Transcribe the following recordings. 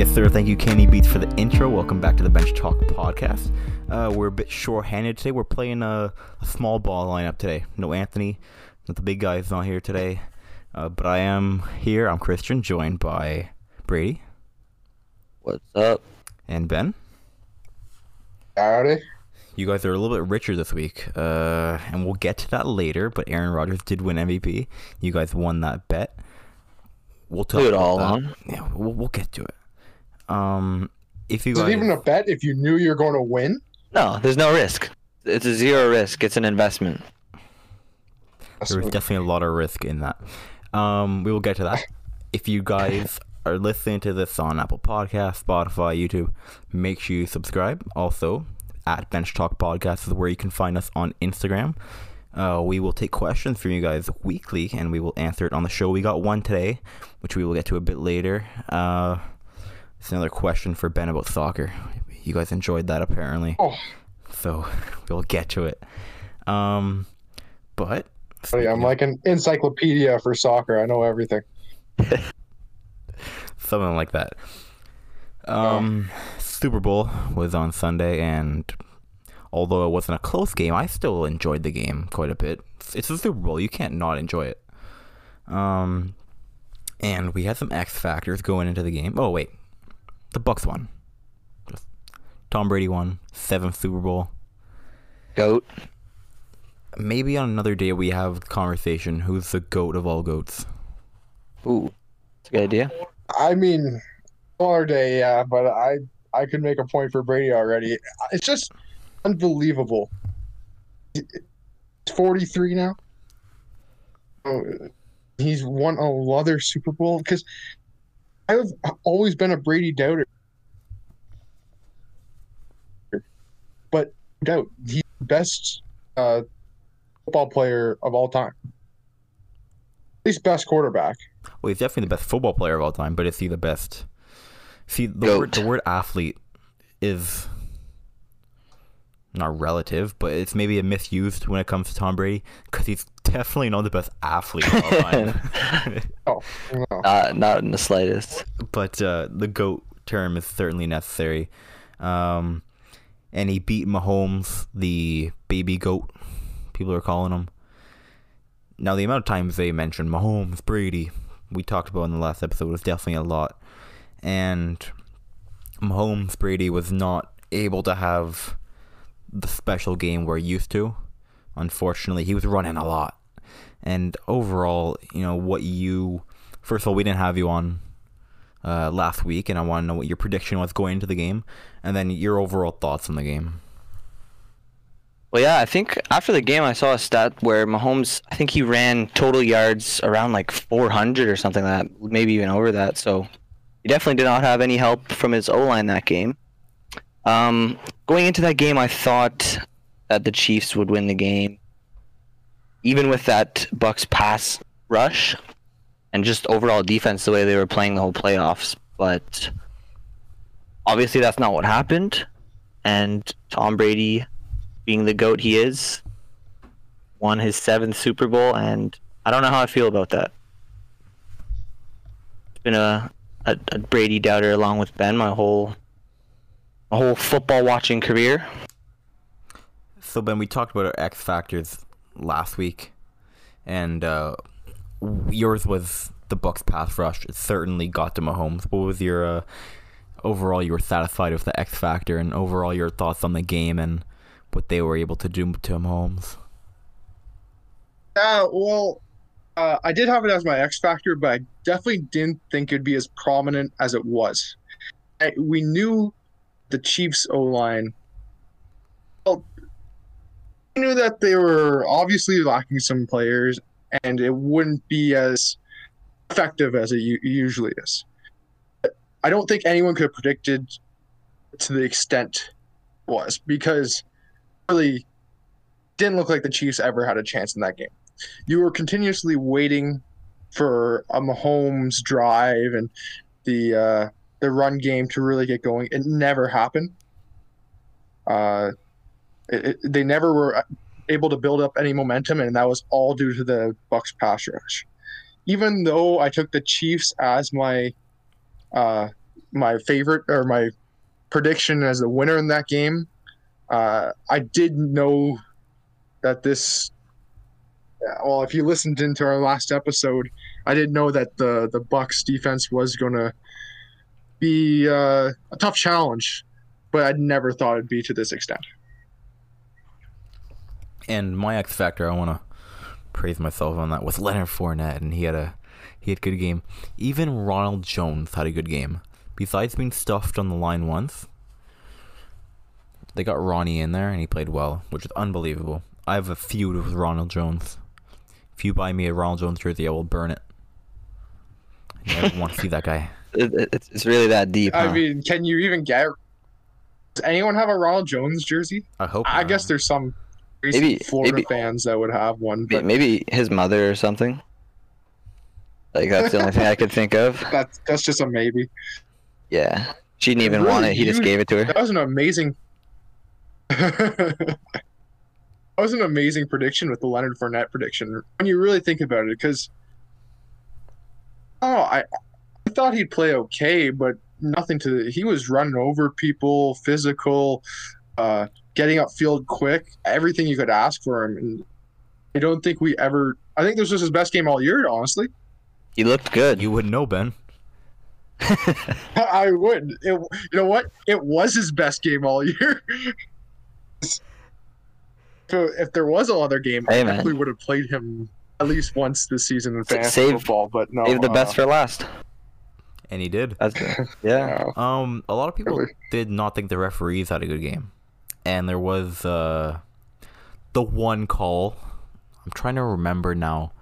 Yes, sir. Thank you, Kenny Beats, for the intro. Welcome back to the Bench Talk podcast. Uh, we're a bit short-handed today. We're playing a, a small ball lineup today. No Anthony, not the big guy's not here today, uh, but I am here. I'm Kristian, joined by Brady What's up? and Ben. Howdy. You guys are a little bit richer this week, uh, and we'll get to that later. But Aaron Rodgers did win MVP. You guys won that bet. We'll talk Put it about all that. on. Yeah, we'll, we'll get to it. Um, if you Is guys it even a bet if you knew you're going to win? No, there's no risk. It's a zero risk. It's an investment. That's There was what- definitely a lot of risk in that. Um, we will get to that. If you guys are listening to this on Apple Podcast, Spotify, YouTube, make sure you subscribe. Also, at Bench Talk Podcast is where you can find us on Instagram. Uh, we will take questions from you guys weekly, and we will answer it on the show. We got one today, which we will get to a bit later. Uh, it's another question for Ben about soccer. You guys enjoyed that apparently, Oh, so we'll get to it. Um, but buddy, I'm like an encyclopedia for soccer. I know everything. something like that. Um, Super Bowl was on Sunday, and although it wasn't a close game, I still enjoyed the game quite a bit. It's- It's a Super Bowl; you can't not enjoy it. Um, and we had some X factors going into the game. Oh wait, the Bucks won. Tom Brady won seventh Super Bowl. Goat. Maybe on another day we have conversation. Who's the goat of all goats? Ooh, that's a good idea. I mean, other day, yeah, but I I could make a point for Brady already. It's just unbelievable. He's 43 now. Oh, He's won another Super Bowl because I've always been a Brady doubter. But doubt he's the best uh, football player of all time. At least best quarterback. Well, he's definitely the best football player of all time, but is he the best? See, the word, the word athlete is not relative, but it's maybe a misused when it comes to Tom Brady because he's definitely not the best athlete of all time. Oh, no. Not, not in the slightest. but uh, the goat term is certainly necessary. Um, and he beat Mahomes, the baby goat, people are calling him. Now, the amount of times they mentioned Mahomes, Brady, we talked about in the last episode, was definitely a lot. And Mahomes, Brady was not able to have the special game we're used to. Unfortunately, he was running a lot. And overall, you know, what you. First of all, we didn't have you on uh, last week, and I want to know what your prediction was going into the game, and then your overall thoughts on the game. Well, yeah, I think after the game, I saw a stat where Mahomes, I think he ran total yards around like 400 or something like that, maybe even over that. So he definitely did not have any help from his O line that game. Um, going into that game, I thought that the Chiefs would win the game, even with that Bucks pass rush and just overall defense, the way they were playing the whole playoffs. But obviously, that's not what happened, and Tom Brady being the goat he is, won his seventh Super Bowl, and I don't know how I feel about that. It's been a, a, a Brady doubter along with Ben my whole my whole football watching career. So, Ben, we talked about our X factors last week, and uh, yours was the Bucks pass rush. It certainly got to Mahomes. What was your uh, overall? You were satisfied with the X factor, and overall your thoughts on the game and what they were able to do to Mahomes. Uh, well, uh, I did have it as my X factor, but I definitely didn't think it'd be as prominent as it was. I, we knew the Chiefs O line. Well, we knew that they were obviously lacking some players, and it wouldn't be as effective as it usually is. I don't think anyone could have predicted to the extent it was because really didn't look like the Chiefs ever had a chance in that game. You were continuously waiting for a Mahomes drive and the uh, the run game to really get going. It never happened. Uh, it, it- they never were able to build up any momentum, and that was all due to the Bucks pass rush. Even though I took the Chiefs as my uh, my favorite or my prediction as the winner in that game. Uh, I did know that this. Well, if you listened into our last episode, I didn't know that the the Bucks defense was going to be uh, a tough challenge, but I never thought it'd be to this extent. And my X factor, I want to praise myself on that with Leonard Fournette, and he had a he had good game. Even Ronald Jones had a good game. Besides being stuffed on the line once, they got Ronnie in there, and he played well, which is unbelievable. I have a feud with Ronald Jones. If you buy me a Ronald Jones jersey, I will burn it. I never want to see that guy. It, it- it's, it's really that deep. I huh? mean, can you even get? Does anyone have a Ronald Jones jersey? I hope. I not. guess there's some crazy Maybe- Florida maybe- fans that would have one, but maybe his mother or something. Like that's the only thing I could think of. that's that's just a maybe. Yeah, she didn't even Really, want it. He just gave it to her. That was an amazing. that was an amazing prediction with the Leonard Fournette prediction. When you really think about it, because oh, I I thought he'd play okay, but nothing to. He was running over people, physical, uh, getting upfield quick, everything you could ask for him. And I don't think we ever. I think this was his best game all year, honestly. He looked good. You wouldn't know, Ben. I would. It, you know what? It was his best game all year. so if there was another game, Hey, I man. definitely would have played him at least once this season in fantasy save- football. But no, Save the best uh, for last. And he did. That's yeah. Um, a lot of people Really? did not think the referees had a good game, and there was uh, the one call. I'm trying to remember now.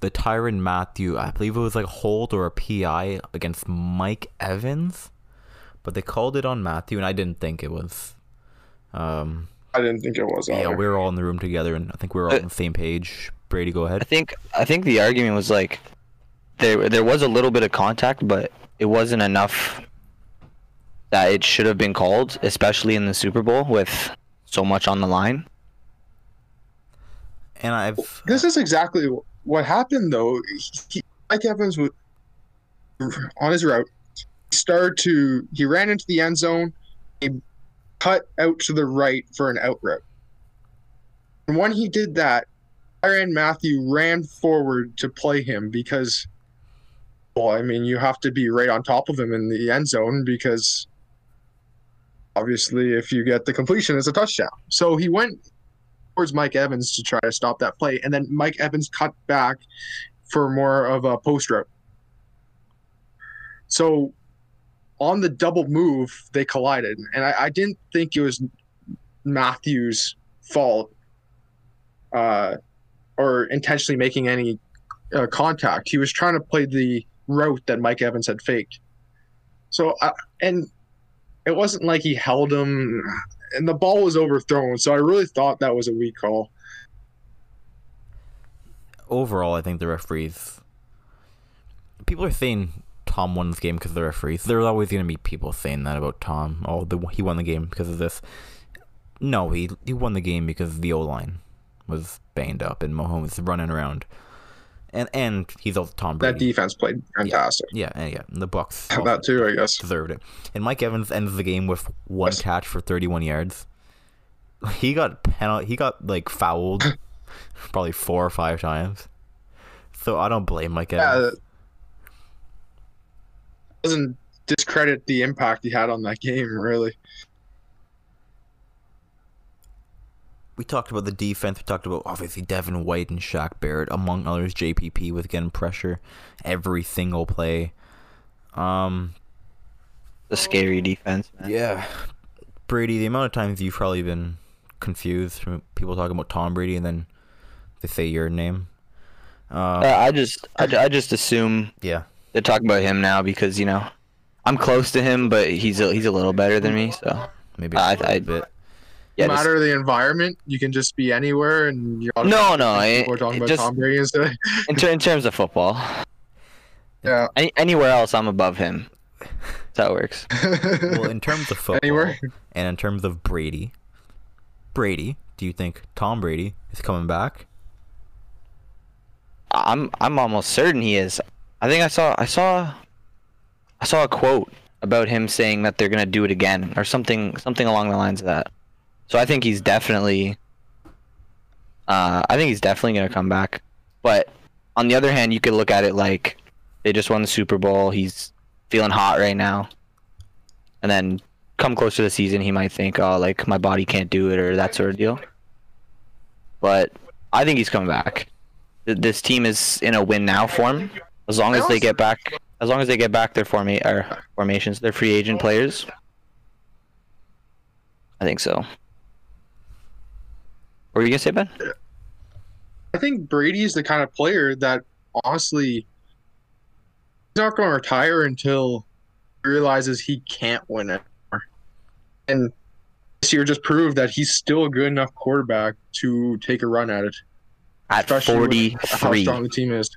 The Tyrann Mathieu, I believe it was like a hold or a PI against Mike Evans, but they called it on Mathieu, and I didn't think it was. Um, I didn't think it was. yeah, we were all in the room together, and I think we were all Uh, on the same page. Brady, go ahead. I think I think the argument was like there there was a little bit of contact, but it wasn't enough that it should have been called, especially in the Super Bowl with so much on the line. And I've This uh, is exactly what happened, though. He, Mike Evans was on his route. He started to. He ran into the end zone. He cut out to the right for an out route. And when he did that, Tyrann Mathieu ran forward to play him because, well, I mean, you have to be right on top of him in the end zone because obviously, if you get the completion, it's a touchdown. So he went towards Mike Evans to try to stop that play, and then Mike Evans cut back for more of a post route. So on the double move, they collided, and I, I didn't think it was Mathieu's fault uh, or intentionally making any uh, contact. He was trying to play the route that Mike Evans had faked. So, and it wasn't like he held him, and the ball was overthrown. So I really thought that was a weak call. overall, I think the referees. People are saying Tom won this game because the referees. There's always going to be people saying that about Tom. Oh, the, he won the game because of this. No, he he won the game because the O line was banged up and Mahomes running around, and and he's also Tom Brady. That defense played fantastic. yeah, and yeah, and the Bucks That too, I guess. deserved it. And Mike Evans ends the game with one Yes. catch for 31 yards. He got penal- He got like fouled probably four or five times. So I don't blame Mike Yeah, Evans. that doesn't discredit the impact he had on that game, really. We talked about the defense. We talked about obviously Devin White and Shaq Barrett, among others. JPP with getting pressure every single play. Um, The scary defense. Man. yeah, Brady. The amount of times you've probably been confused from people talking about Tom Brady and then they say your name. Uh, Uh, I just I, I just assume yeah, they're talking about him now because you know I'm close to him, but he's a, he's a little better than me. So maybe I- I- bit. Yeah, no just- matter the environment, you can just be anywhere, and you're No, no, it- We're talking it about just- Tom Brady instead. in, ter- in terms of football, yeah. any, anywhere else I'm above him. That's how it works. well, in terms of football Anywhere. and in terms of Brady, Brady, do you think Tom Brady is coming back? I'm I'm almost certain he is. I think I saw I saw I saw a quote about him saying that they're gonna do it again or something something along the lines of that. So I think he's definitely. Uh, I think he's definitely gonna come back, but on the other hand, you could look at it like they just won the Super Bowl. He's feeling hot right now, and then come close to the season, he might think, "Oh, like my body can't do it" or that sort of deal. But I think he's coming back. This team is in a win now form. As long as they get back, as long as they get back their forma- or formations, their free agent players. I think so. What were you gonna say, Ben? I think Brady is the kind of player that honestly he's not going to retire until he realizes he can't win it. And this year just proved that he's still a good enough quarterback to take a run at it. At especially with how forty-three, strong the team is.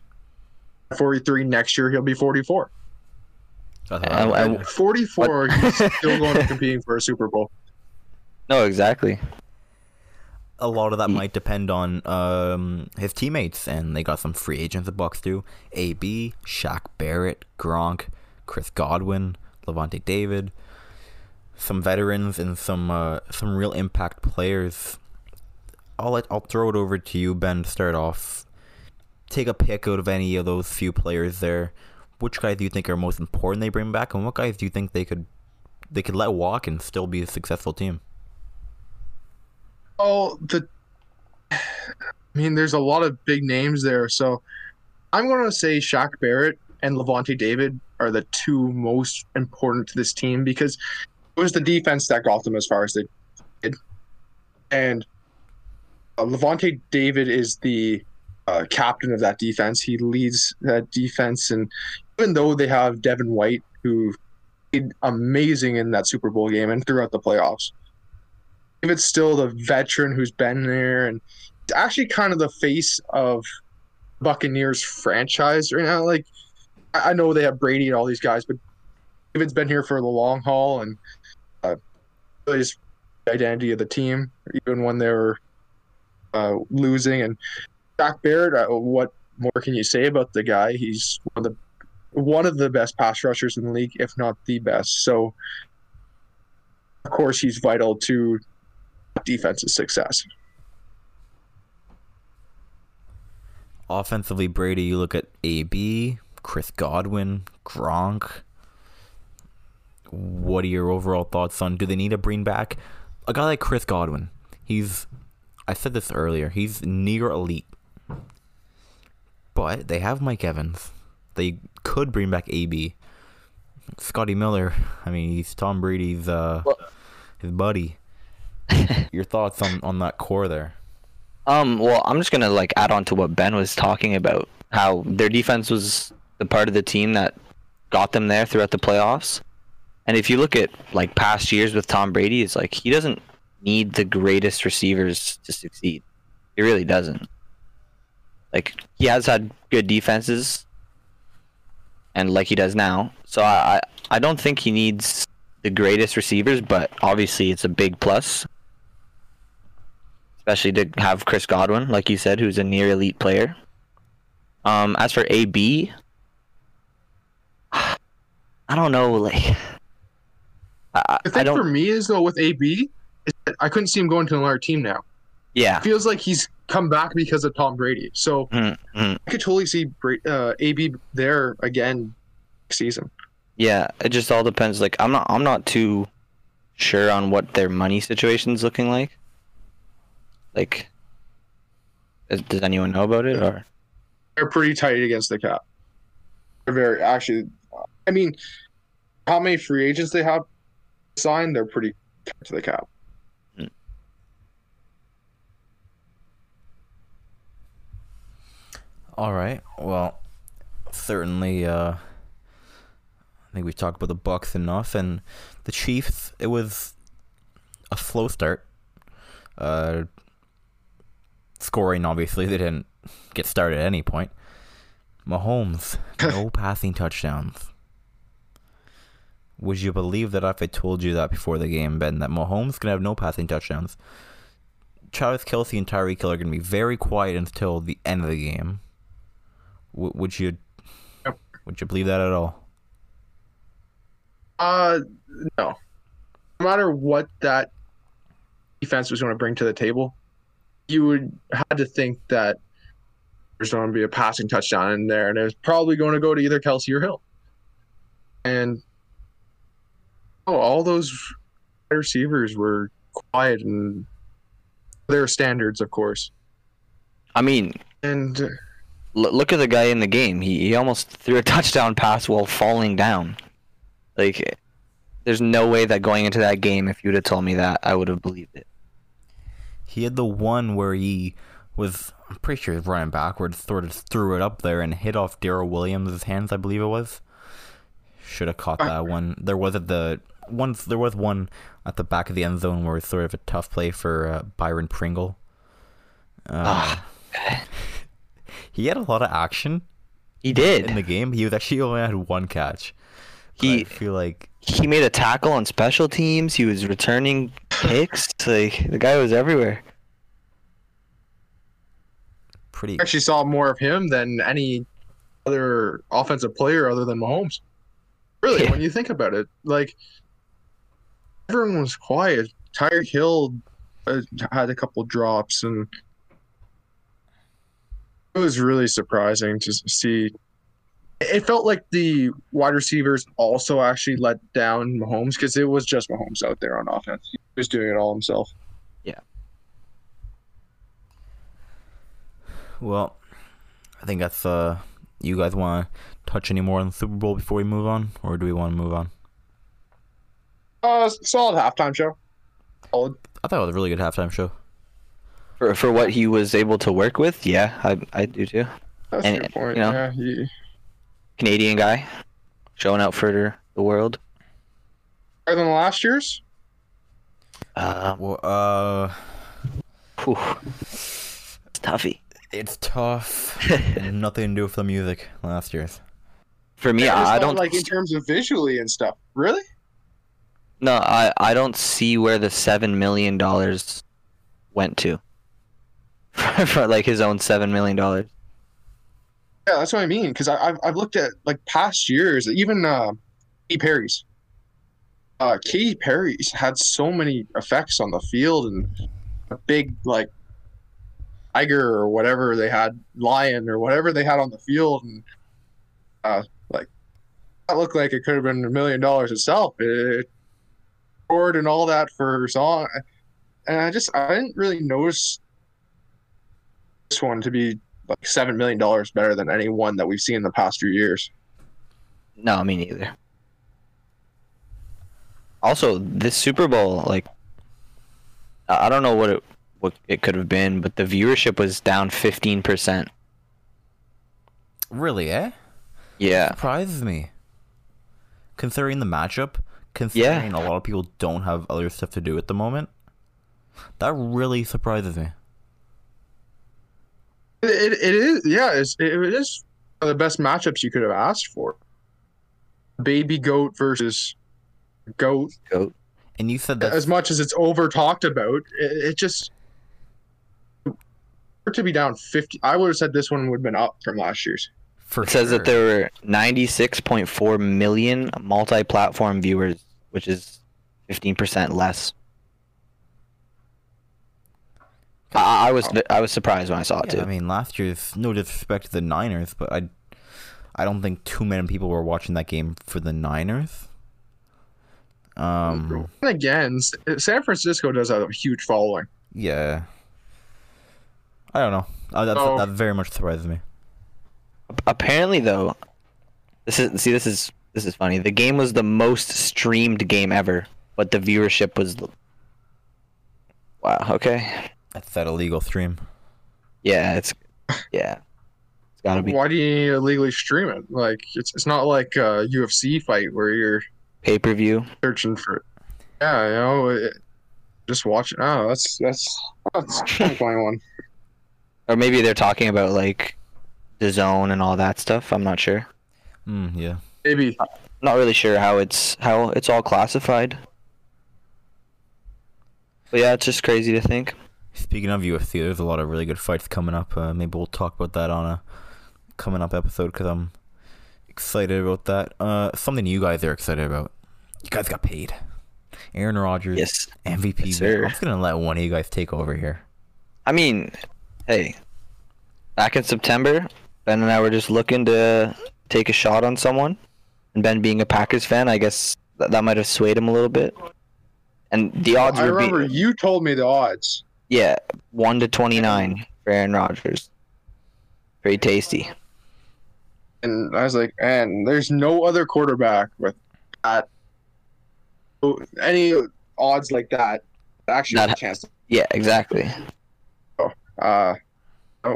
43 next year, he'll be 44. Uh, I'm uh, 44, he's still going to competing for a Super Bowl. no, exactly. A lot of that might depend on um, his teammates, and they got some free agents the Bucks do. AB, Shaq Barrett, Gronk, Chris Godwin, Lavonte David, some veterans and some uh, some real impact players. I'll let, I'll throw it over to you, Ben. To start off, take a pick out of any of those few players there. Which guys do you think are most important they bring back, and what guys do you think they could they could let walk and still be a successful team? Oh, the. I mean, there's a lot of big names there. So I'm going to say Shaq Barrett and Lavonte David are the two most important to this team because it was the defense that got them as far as they did. And uh, Lavonte David is the uh, captain of that defense. He leads that defense. And even though they have Devin White, who did amazing in that Super Bowl game and throughout the playoffs, David's still the veteran who's been there and actually kind of the face of Buccaneers franchise right now. Like I know they have Brady and all these guys, but David's been here for the long haul and uh, really is the identity of the team, even when they were uh, losing. And Shaq Barrett, uh, what more can you say about the guy? He's one of the one of the best pass rushers in the league, if not the best. So, of course, he's vital to defense's success. Offensively, Brady, you look at AB, Chris Godwin, Gronk. What are your overall thoughts on do they need to bring back a guy like Chris Godwin? He's I said this earlier, he's near elite. But they have Mike Evans. They could bring back AB. Scotty Miller, I mean, he's Tom Brady's uh Well- his buddy. your thoughts on on that core there? Um, well, I'm just gonna like add on to what Ben was talking about. How their defense was the part of the team that got them there throughout the playoffs. And if you look at like past years with Tom Brady, it's like he doesn't need the greatest receivers to succeed. He really doesn't. Like he has had good defenses, and like he does now. So I I, I don't think he needs the greatest receivers, but obviously it's a big plus especially to have Chris Godwin, like you said, who's a near elite player. Um, as for AB, I don't know, like I, The thing for me is though with AB, I couldn't see him going to another team now. yeah, It feels like he's come back because of Tom Brady. So Mhm, mhm. I could totally see uh, AB there again next season. yeah. It just all depends. Like I'm not, I'm not too sure on what their money situation's looking like. Like, is, does anyone know about it or? They're pretty tight against the cap. They're very actually. I mean, how many free agents they have signed? They're pretty tight to the cap. All right. Well, certainly. Uh, I think we've talked about the Bucks enough, and the Chiefs. It was a slow start. Uh, scoring, obviously, they didn't get started at any point. Mahomes, no passing touchdowns. Would you believe that if I told you that before the game, Ben, that Mahomes gonna have no passing touchdowns? Travis Kelce and Tyreek Hill are gonna be very quiet until the end of the game. W- would you? Yep. Would you believe that at all? Uh, no. No matter what that defense was going to bring to the table, you would had to think that there's going to be a passing touchdown in there, and it was probably going to go to either Kelce or Hill. And oh, all those receivers were quiet and their standards, of course. I mean, And uh, l- look at the guy in the game. He he almost threw a touchdown pass while falling down. Like, there's no way that going into that game, if you'd have told me that, I would have believed it. He had the one where he was, I'm pretty sure he was running backwards, sort of threw it up there and hit off Darrel Williams' hands, I believe it was. Should have caught that one. There was at the one. There was one at the back of the end zone where it was sort of a tough play for uh, Byron Pringle. Uh, Ah, he had a lot of action he did. in the game. He was actually only had one catch. He- I feel like he made a tackle on special teams. He was returning kicks. Like the guy was everywhere. pretty. actually saw more of him than any other offensive player other than Mahomes. Really, Yeah. when you think about it, like everyone was quiet. Tyreek Hill uh, had a couple drops, and it was really surprising to see. It felt like the wide receivers also actually let down Mahomes because it was just Mahomes out there on offense. He was doing it all himself. Yeah. Well, I think that's uh. You guys want to touch any more on the Super Bowl before we move on, or do we want to move on? Uh, solid halftime show. Solid. I thought it was a really good halftime show. For for what he was able to work with, yeah, I I do too. That's And, a good point. you know, yeah, he, Canadian guy, showing out for the world. better than last year's. Uh, Well, uh, whew. It's toughy. it's tough. nothing to do with the music last year's. For me, Yeah, I, I don't. like in terms of visually and stuff. Really? No, I I don't see where the seven million dollars went to. for like his own seven million dollars. Yeah, that's what I mean. Because I've I've looked at like past years, even uh, Katy Perry's. Uh, Katy Perry's had so many effects on the field and a big like tiger or whatever they had, lion or whatever they had on the field, and uh, like that looked like it could have been a million dollars itself. It scored and all that for song, and I just I didn't really notice this one to be like seven million dollars better than any one that we've seen in the past few years. No, me neither. Also, this Super Bowl, like, I I don't know what it what it could have been, but the viewership was down fifteen percent. Really, eh? Yeah, Surprises me. Considering the matchup, considering a lot of people don't have other stuff to do at the moment, that really surprises me. It, it is yeah, it's, it is one of the best matchups you could have asked for. Baby goat versus goat. goat. And you said that As much as it's over talked about, it, it just to be down fifty. I would have said this one would have been up from last year's. for It says that there were ninety six point four million multi-platform viewers, which is fifteen percent less. I, I was I was surprised when I saw it Yeah, too. I mean, last year's no disrespect to the Niners, but I, I don't think too many people were watching that game for the Niners. Um, And again, San Francisco does have a huge following. yeah. I don't know. Uh, that Oh. that very much surprises me. Apparently, though, this is see this is this is funny. The game was the most streamed game ever, but the viewership was. Wow. Okay. That's that illegal stream. Yeah. It's. Yeah. It's gotta be Why do you need to legally stream it? Like it's it's not like a UFC fight where you're pay per view. searching for. Yeah, you know, it, just watch it. Oh, that's that's that's 2021. Or maybe they're talking about like the zone and all that stuff. I'm not sure. Mm, yeah. Maybe Not really sure how it's how it's all classified. But yeah, it's just crazy to think. Speaking of UFC, there's a lot of really good fights coming up. Uh, maybe we'll talk about that on a coming up episode because I'm excited about that. Uh, something you guys are excited about. You guys got paid. Aaron Rodgers, Yes. MVP. Yes, sir. I'm just gonna let one of you guys take over here. I mean, hey, back in September, Ben and I were just looking to take a shot on someone, and Ben being a Packers fan, I guess that, that might have swayed him a little bit. And the odds I would remember be you told me the odds. Yeah, one to twenty nine for Aaron Rodgers. Very tasty. And I was like, and there's no other quarterback with that any odds like that actually have a chance. Yeah, exactly. Oh uh,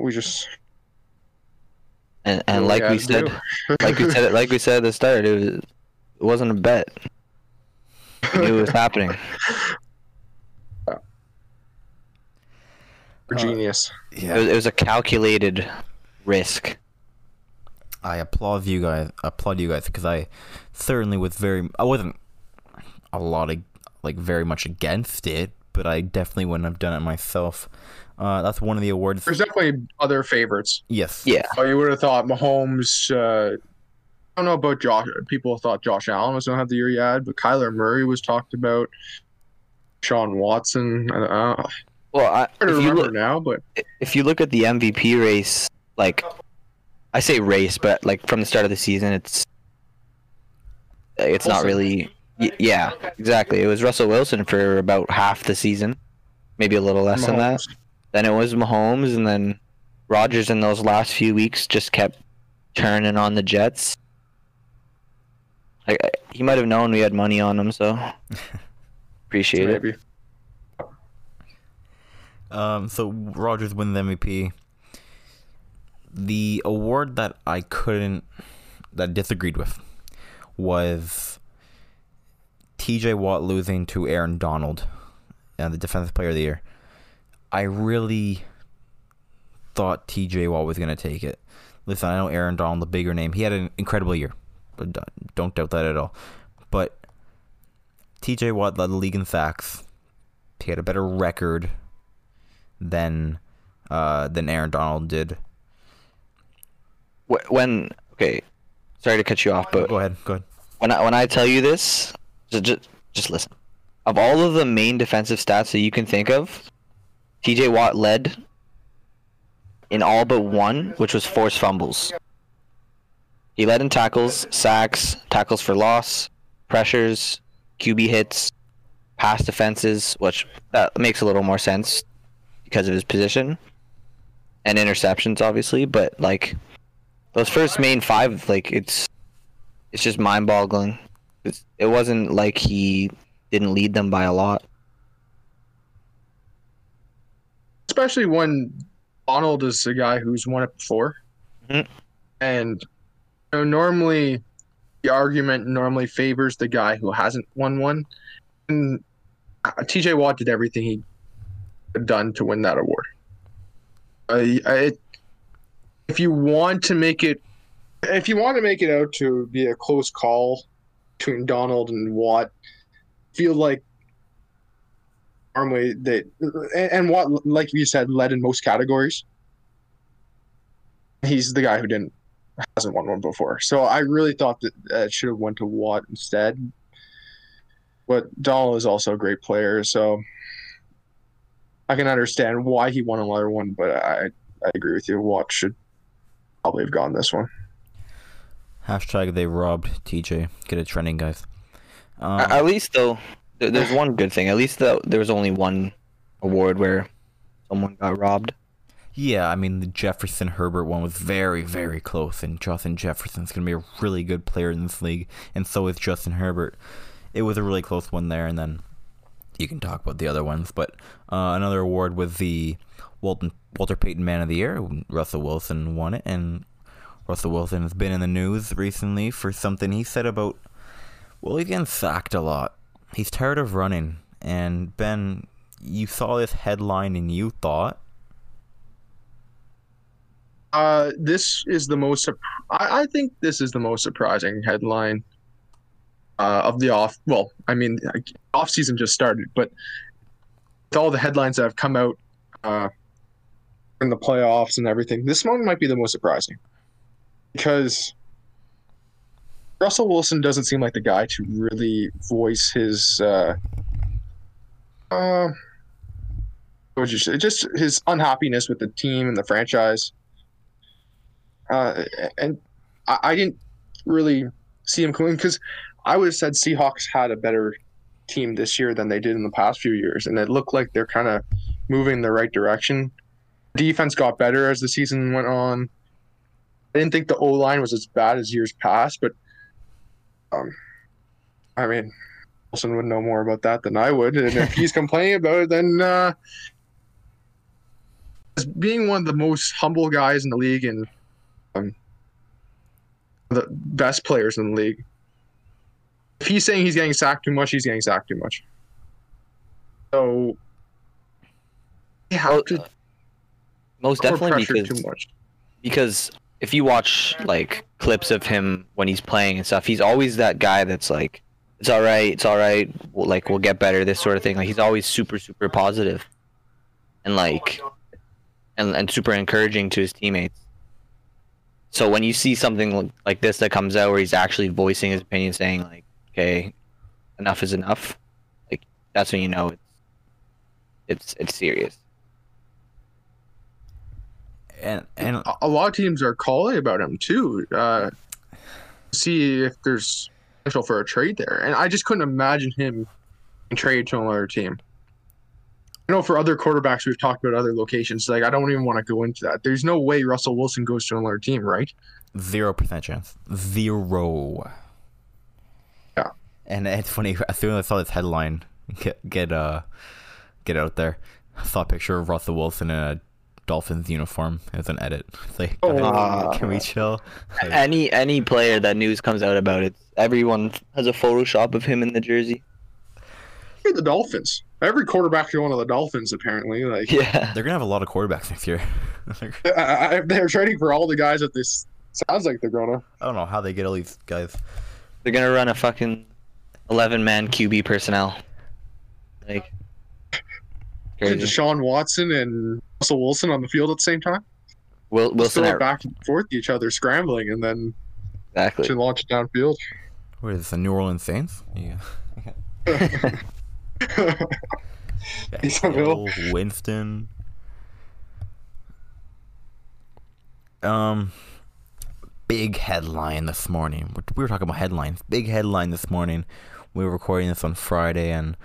we just And and like had we said, like we said, like we said at the start, it was it wasn't a bet. We knew it was happening. We're genius. It was, it was a calculated risk. I applaud you guys. Applaud you guys because I certainly was very. I wasn't a lot of like very much against it, but I definitely wouldn't have done it myself. Uh, that's one of the awards. There's definitely other favorites. Yes. Yeah. Oh, you would have thought Mahomes. Uh, I don't know about Josh. People thought Josh Allen was going to have the year he had, but Kyler Murray was talked about. Sean Watson. Uh, uh, Well, I, hard to if you remember look, now, but if you look at the MVP race, like I say race, but like from the start of the season, it's it's not really. Yeah, exactly. It was Russell Wilson for about half the season, maybe a little less than that. Mahomes. Then it was Mahomes, and then Rodgers in those last few weeks just kept turning on the Jets. Like I- he might have known we had money on him, so appreciate it. Um, so Rodgers wins MVP. The award that I couldn't, that disagreed with, was T.J. Watt losing to Aaron Donald, and the Defensive Player of the Year. I really thought T.J. Watt was gonna take it. Listen, I know Aaron Donald, the bigger name, he had an incredible year, don't doubt that at all. But T.J. Watt led the league in sacks. He had a better record than uh, than Aaron Donald did. When okay, sorry to cut you off, but Go ahead, go ahead. when I when I tell you this, just just, listen. Of all of the main defensive stats that you can think of, T.J. Watt led in all but one, which was forced fumbles. He led in tackles, sacks, tackles for loss, pressures, QB hits, pass defenses, which that makes a little more sense because of his position, and interceptions, obviously. But like those first main five, like it's it's just mind-boggling. It's, it wasn't like he didn't lead them by a lot. especially when Donald is a guy who's won it before. Mhm. And you know, normally the argument normally favors the guy who hasn't won one. And uh, TJ Watt did everything he done to win that award. I, I, if you want to make it, if you want to make it out to be a close call between Donald and Watt, feel like normally they and, and what like you said led in most categories. He's the guy who didn't hasn't won one before. So i really thought that it should have went to watt instead. But Donald is also a great player so i can understand why he won another one but i i agree with you watt should probably have gotten this one Hashtag they robbed TJ. Get it trending, guys. Um, At least though, there's one good thing. At least though, there was only one award where someone got robbed. yeah, I mean the Jefferson Herbert one was very, very close, and Justin Jefferson's gonna be a really good player in this league, and so is Justin Herbert. It was a really close one there, and then you can talk about the other ones. But uh, another award was the Walton, Walter Payton Man of the Year. Russell Wilson won it, and Russell Wilson has been in the news recently for something he said about. Well, he's getting sacked a lot. He's tired of running. And Ben, you saw this headline and you thought, Uh, this is the most. I, I think this is the most surprising headline uh, of the off. Well, I mean, off season just started, but with all the headlines that have come out uh, in the playoffs and everything, this one might be the most surprising because Russell Wilson doesn't seem like the guy to really voice his uh, uh say? Just his unhappiness with the team and the franchise. Uh, and I, I didn't really see him coming because I would have said Seahawks had a better team this year than they did in the past few years, and it looked like they're kind of moving in the right direction. Defense got better as the season went on. I didn't think the O line was as bad as years past, but um, I mean, Wilson would know more about that than I would, and if he's complaining about it, then uh, as being one of the most humble guys in the league and um, the best players in the league, if he's saying he's getting sacked too much, he's getting sacked too much. So you have Well, to Most definitely because too much. because if you watch like clips of him when he's playing and stuff, he's always that guy that's like, "It's all right, it's all right, we'll, like we'll get better," this sort of thing. Like he's always super super positive, and like, and and super encouraging to his teammates. So when you see something like this that comes out where he's actually voicing his opinion, saying like, "Okay, enough is enough," like that's when you know it's it's it's serious. And and a- a lot of teams are calling about him too. Uh, see if there's potential for a trade there, and I just couldn't imagine him being traded to another team. I know for other quarterbacks we've talked about other locations. Like I don't even want to go into that. There's no way Russell Wilson goes to another team, right? zero percent chance. Zero. Yeah. And it's funny. As soon as I saw this headline get get uh get out there, I saw a picture of Russell Wilson in a Dolphins uniform as an edit. It's like, Oh. guys, can we chill? Like, Any any player that news comes out about it, everyone has a Photoshop of him in the jersey. The Dolphins. Every quarterback is one of the Dolphins apparently. Like Yeah. they're gonna have a lot of quarterbacks next year. I, I, they're trading for all the guys that this sounds like they're gonna. I don't know how they get all these guys. They're gonna run a fucking eleven man QB personnel. Like crazy. Deshaun Watson and Russell Wilson on the field at the same time. Will, Wilson throw it at, back and forth to each other, scrambling, and then exactly. to launch it downfield. What is this? The New Orleans Saints? Yeah. Taysom Hill. Hill, Winston. Um, big headline this morning. We were talking about headlines. Big headline this morning. We were recording this on Friday, and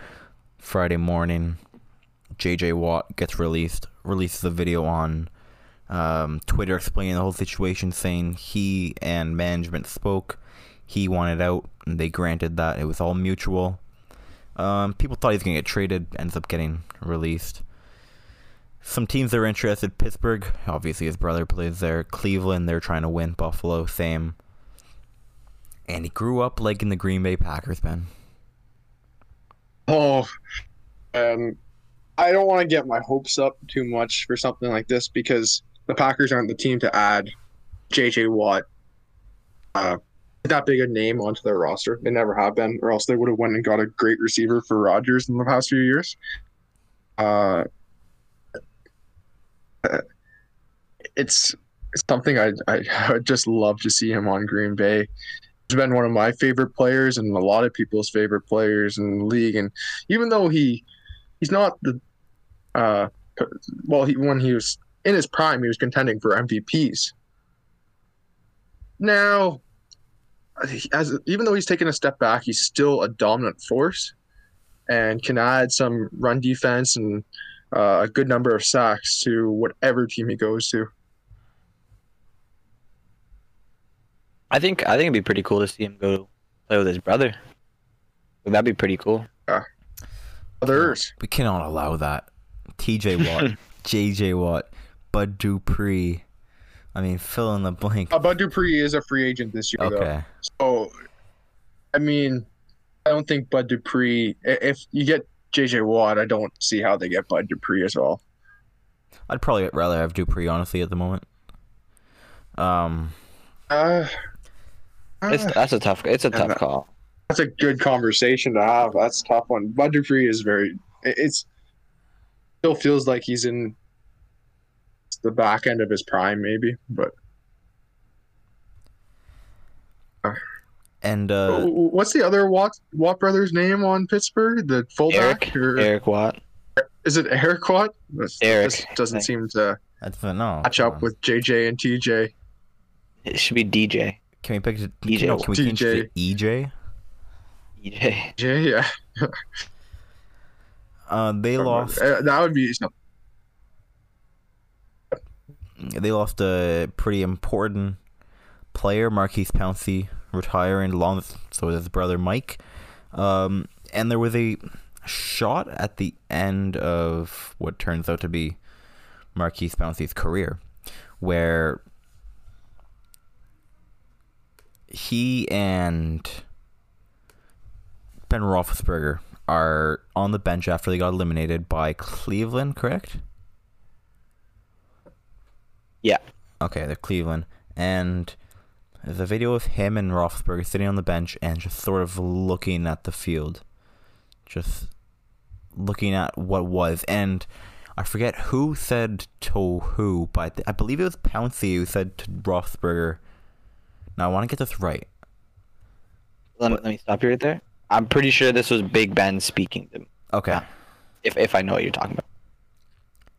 Friday morning, JJ Watt gets released. Releases a video on um, Twitter explaining the whole situation, saying he and management spoke. He wanted out, and they granted that. It was all mutual. Um, people thought he was gonna get traded. Ends up getting released. Some teams that are interested: Pittsburgh, obviously his brother plays there. Cleveland, they're trying to win. Buffalo, same. And he grew up like in the Green Bay Packers, man. Oh, um, I don't want to get my hopes up too much for something like this because the Packers aren't the team to add J.J. Watt, uh, that big a name onto their roster. They never have been, or else they would have went and got a great receiver for Rodgers in the past few years. Uh, uh, it's something I I would just love to see him on Green Bay been one of my favorite players and a lot of people's favorite players in the league. And even though he he's not the uh well he when he was in his prime he was contending for MVPs. Now as even though he's taken a step back, he's still a dominant force and can add some run defense and uh, a good number of sacks to whatever team he goes to. I think I think it'd be pretty cool to see him go play with his brother. That'd be pretty cool. Others. We cannot allow that. TJ Watt, JJ Watt, Bud Dupree. I mean, fill in the blank. Uh, Bud Dupree is a free agent this year, though. Okay. So, I mean, I don't think Bud Dupree. If you get JJ Watt, I don't see how they get Bud Dupree as well. I'd probably rather have Dupree, honestly, at the moment. Um, Uh, It's that's a tough it's a Yeah, tough call. that's a good conversation to have. That's a tough one. Bud Dupree is very. it- It's still feels like he's in the back end of his prime, maybe. But And uh, What's the other Watt Watt brothers name on Pittsburgh? The fullback Eric or Eric Watt. is it Eric Watt? This, Eric, this doesn't think. seem to that's no. match up on. with JJ and TJ. It should be DJ. Can we pick? it- EJ. No, can we change it to EJ? DJ. J, yeah. Uh, they lost. Uh, That would be something. They lost a pretty important player, Maurkice Pouncey, retiring along with so with his brother Mike. Um, and there was a shot at the end of what turns out to be Maurkice Pouncey's career, where he and Ben Roethlisberger are on the bench after they got eliminated by Cleveland, correct? Yeah. Okay, they're Cleveland. And the video of him and Roethlisberger sitting on the bench and just sort of looking at the field. Just looking at what was. And I forget who said to who, but I, believe it was Pouncey who said to Roethlisberger. Now, I want to get this right. Let, let me stop you right there. I'm pretty sure this was Big Ben speaking to him. Okay. Yeah. If if I know what you're talking about.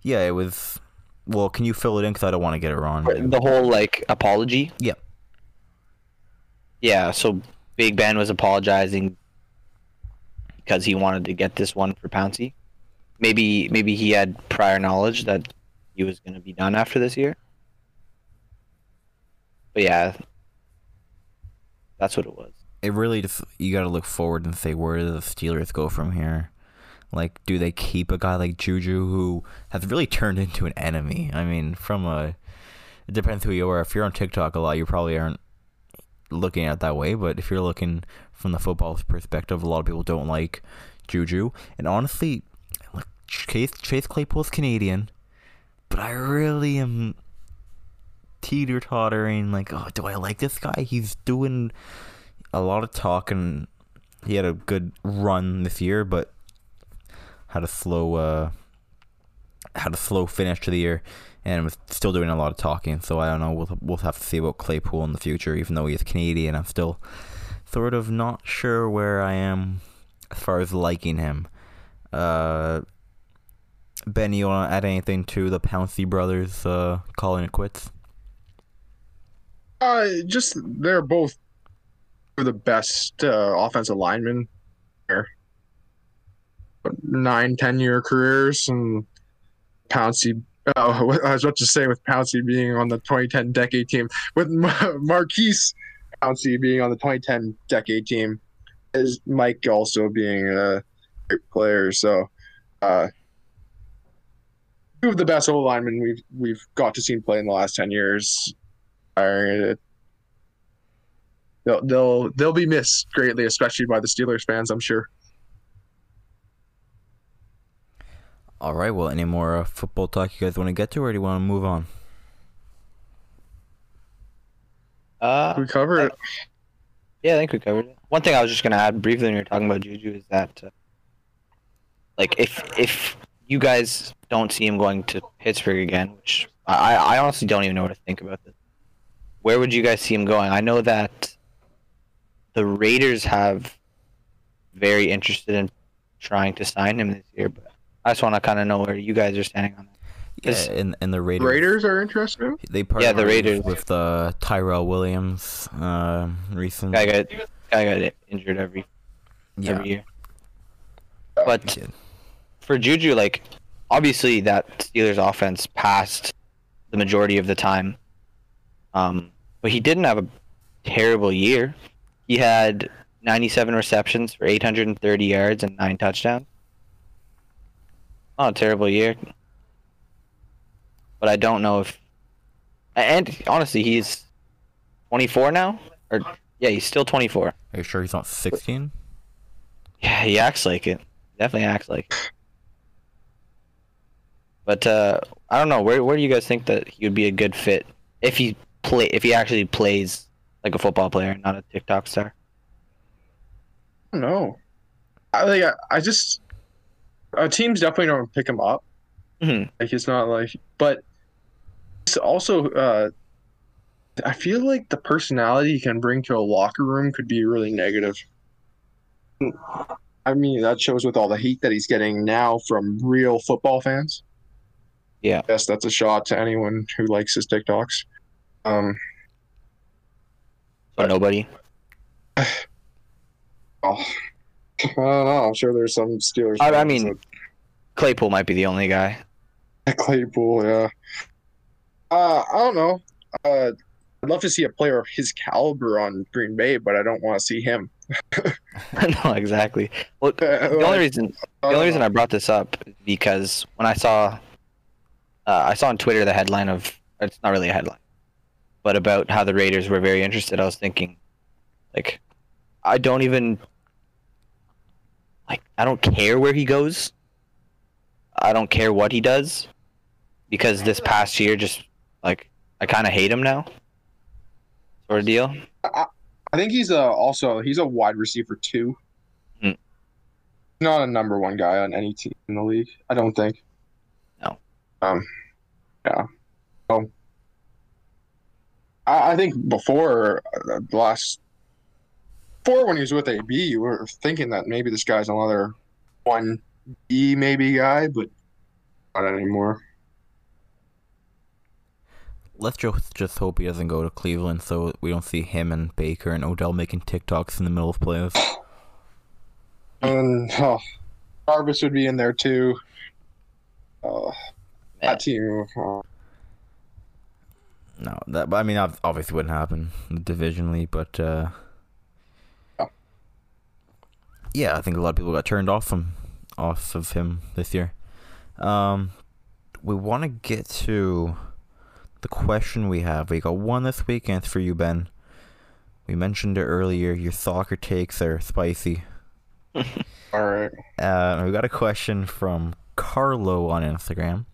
Yeah, it was. Well, can you fill it in? Because I don't want to get it wrong. The whole like apology. Yep. Yeah. So Big Ben was apologizing because he wanted to get this one for Pouncey. Maybe maybe he had prior knowledge that he was going to be done after this year. But yeah, that's what it was. it really just you got to look forward and say where do the Steelers go from here? Like, do they keep a guy like Juju who has really turned into an enemy? I mean, from a it depends who you are. If you're on TikTok a lot, you probably aren't looking at it that way. But if you're looking from the football perspective, a lot of people don't like Juju. And honestly, like Chase Chase Claypool's Canadian, but I really am teeter tottering. Like, oh, do I like this guy? He's doing a lot of talking. He had a good run this year, but had a slow uh had a slow finish to the year and was still doing a lot of talking. So I don't know. We'll we'll have to see about Claypool in the future. Even though he's Canadian, I'm still sort of not sure where I am as far as liking him. Uh, Ben, you want to add anything to the Pouncey brothers uh, calling it quits? Uh, just they're both the best uh, offensive linemen there. Nine, ten year careers, and Pouncey. Oh, I was about to say with Pouncey being on the 2010 decade team, with Mar- Maurkice Pouncey being on the 2010 decade team, is Mike also being a great player. So, uh, two of the best O linemen we've we've got to see play in the last 10 years. Are they'll they'll they'll be missed greatly, especially by the Steelers fans. I'm sure. All right. Well, any more uh, football talk you guys want to get to, or do you want to move on? Uh, We cover it. Yeah, I think we covered it. One thing I was just gonna add briefly when you're talking about Juju is that, uh, like, if if you guys don't see him going to Pittsburgh again, which I I honestly don't even know what to think about this. Where would you guys see him going? I know that the Raiders have very interested in trying to sign him this year, but I just want to kind of know where you guys are standing on that. Yeah, Is- in in the Raiders. Raiders are interested. They partnered Yeah, the Raiders. with uh, Tyrell Williams uh, recently. Guy got guy got injured every yeah, every year. But for Juju, like obviously that Steelers offense passed the majority of the time. Um, but he didn't have a terrible year. He had 97 receptions for 830 yards and nine touchdowns. Not a terrible year. But I don't know if. And honestly, he's 24 now, or yeah, he's still 24. Are you sure he's not 16? Yeah, he acts like it. Definitely acts like it. But uh, I don't know. Where where do you guys think that he would be a good fit if he play if he actually plays like a football player, not a TikTok star? No, I like. I, I just uh, teams definitely don't pick him up. Mhm. Like it's not like, but it's also uh, I feel like the personality he can bring to a locker room could be really negative. I mean, that shows with all the heat that he's getting now from real football fans. Yeah. Yes, that's a shot to anyone who likes his TikToks. Um, So nobody. oh, I don't know. I'm sure there's some Steelers. I- I mean- Claypool might be the only guy. Claypool, yeah. Uh, I don't know. Uh, I'd love to see a player of his caliber on Green Bay, but I don't want to see him. no, exactly. Well, the only reason the only reason I brought this up is because when I saw, uh, I saw on Twitter the headline of it's not really a headline, but about how the Raiders were very interested. I was thinking, like, I don't even like I don't care where he goes. I don't care what he does, because this past year just like I kind of hate him now. Sort of deal. I think he's a also he's a wide receiver too. Hmm. Not a number one guy on any team in the league. I don't think. No. Um. Yeah. So. I, I think before uh, the last, before when he was with AB, you were thinking that maybe this guy's another one B maybe guy, but not anymore. Let's just just hope he doesn't go to Cleveland, so we don't see him and Baker and Odell making TikToks in the middle of playoffs. And oh, Jarvis would be in there too. Uh, that team. uh, No, that but I mean obviously wouldn't happen divisionally, but uh, Yeah. yeah, I think a lot of people got turned off from off of him this year. Um, we want to get to the question we have. We got one this week, and it's for you, Ben. We mentioned it earlier. Your soccer takes are spicy. all right. Uh, we got a question from Carlo on Instagram.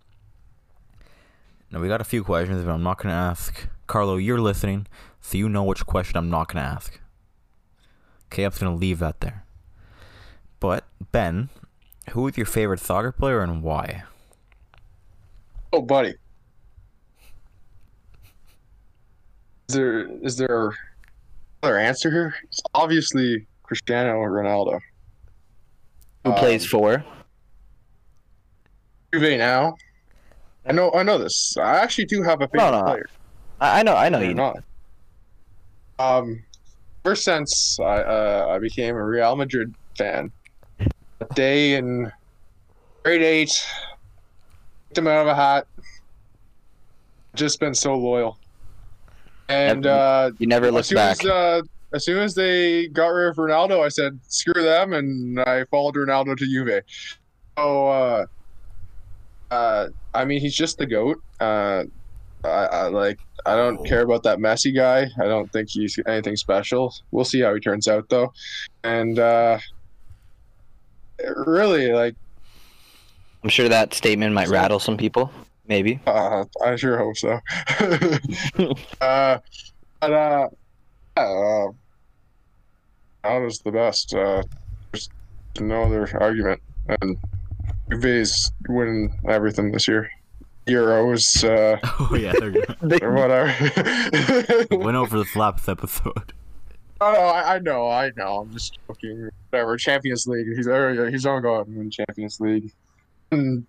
Now we got a few questions, but I'm not gonna ask. Carlo, you're listening, so you know which question I'm not gonna ask. Okay, I'm just gonna leave that there. But Ben, who is your favorite soccer player and why? Oh, buddy. Is there is there another answer here? It's obviously Cristiano Ronaldo. Who plays Um, for? Juve now. I know I know this. I actually do have a favorite No, no. player. I, I know, I know Or you. not. Um, ever since I uh, I became a Real Madrid fan, a day in grade eight, picked him out of a hat. Just been so loyal, and uh, You never as look soon back. as uh, as soon as they got rid of Ronaldo, I said screw them, and I followed Ronaldo to Juve. So, uh, uh, I mean, he's just the goat. Uh, I, I like. I don't care about that Messi guy. I don't think he's anything special. We'll see how he turns out, though. And uh, really, like, I'm sure that statement might So- rattle some people. Maybe. uh, I sure hope so. uh, but uh, yeah, uh, that was the best. Uh, there's no other argument. And Juve's winning everything this year. Euros, uh, Oh yeah, they're or whatever. went over the last episode. Oh, no, I, I know, I know. I'm just joking. Whatever. Champions League. He's there. Yeah, he's on going to win Champions League. And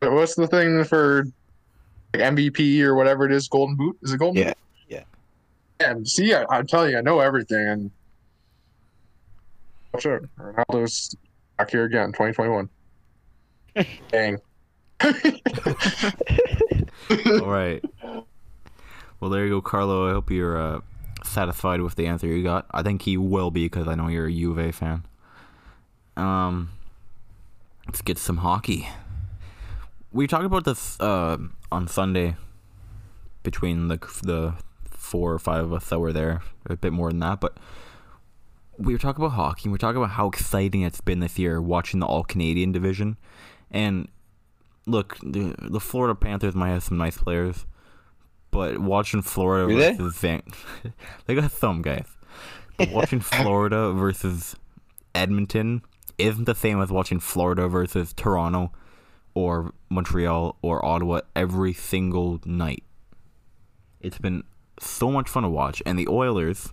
what's the thing for like MVP or whatever it is? Golden Boot? Is it Golden Yeah, Boot? yeah. And see, I, I'm telling you, I know everything. And watch out, Ronaldo's back here again, 2021. Dang. All right. Well, there you go, Carlo. I hope you're uh, satisfied with the answer you got. I think he will be because I know you're a Juve fan. Um, let's get some hockey. We talked about this uh, on Sunday between the the four or five of us that were there, a bit more than that, but we were talking about hockey. and We were talking about how exciting it's been this year watching the All Canadian division, and look, the the Florida Panthers might have some nice players, but watching Florida Do they? versus Van, they got some guys. But watching Florida versus Edmonton isn't the same as watching Florida versus Toronto or Montreal or Ottawa every single night. It's been so much fun to watch, and the Oilers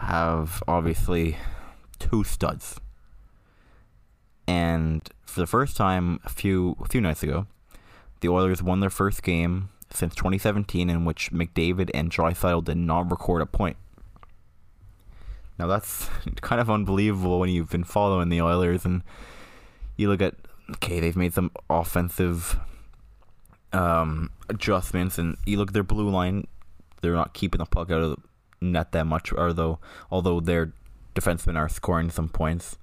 have obviously two studs. And for the first time a few a few nights ago, the Oilers won their first game since 2017 in which McDavid and Draisaitl did not record a point. Now that's kind of unbelievable when you've been following the Oilers and you look at okay, they've made some offensive um, adjustments and you look at their blue line, they're not keeping the puck out of the net that much, although although their defensemen are scoring some points.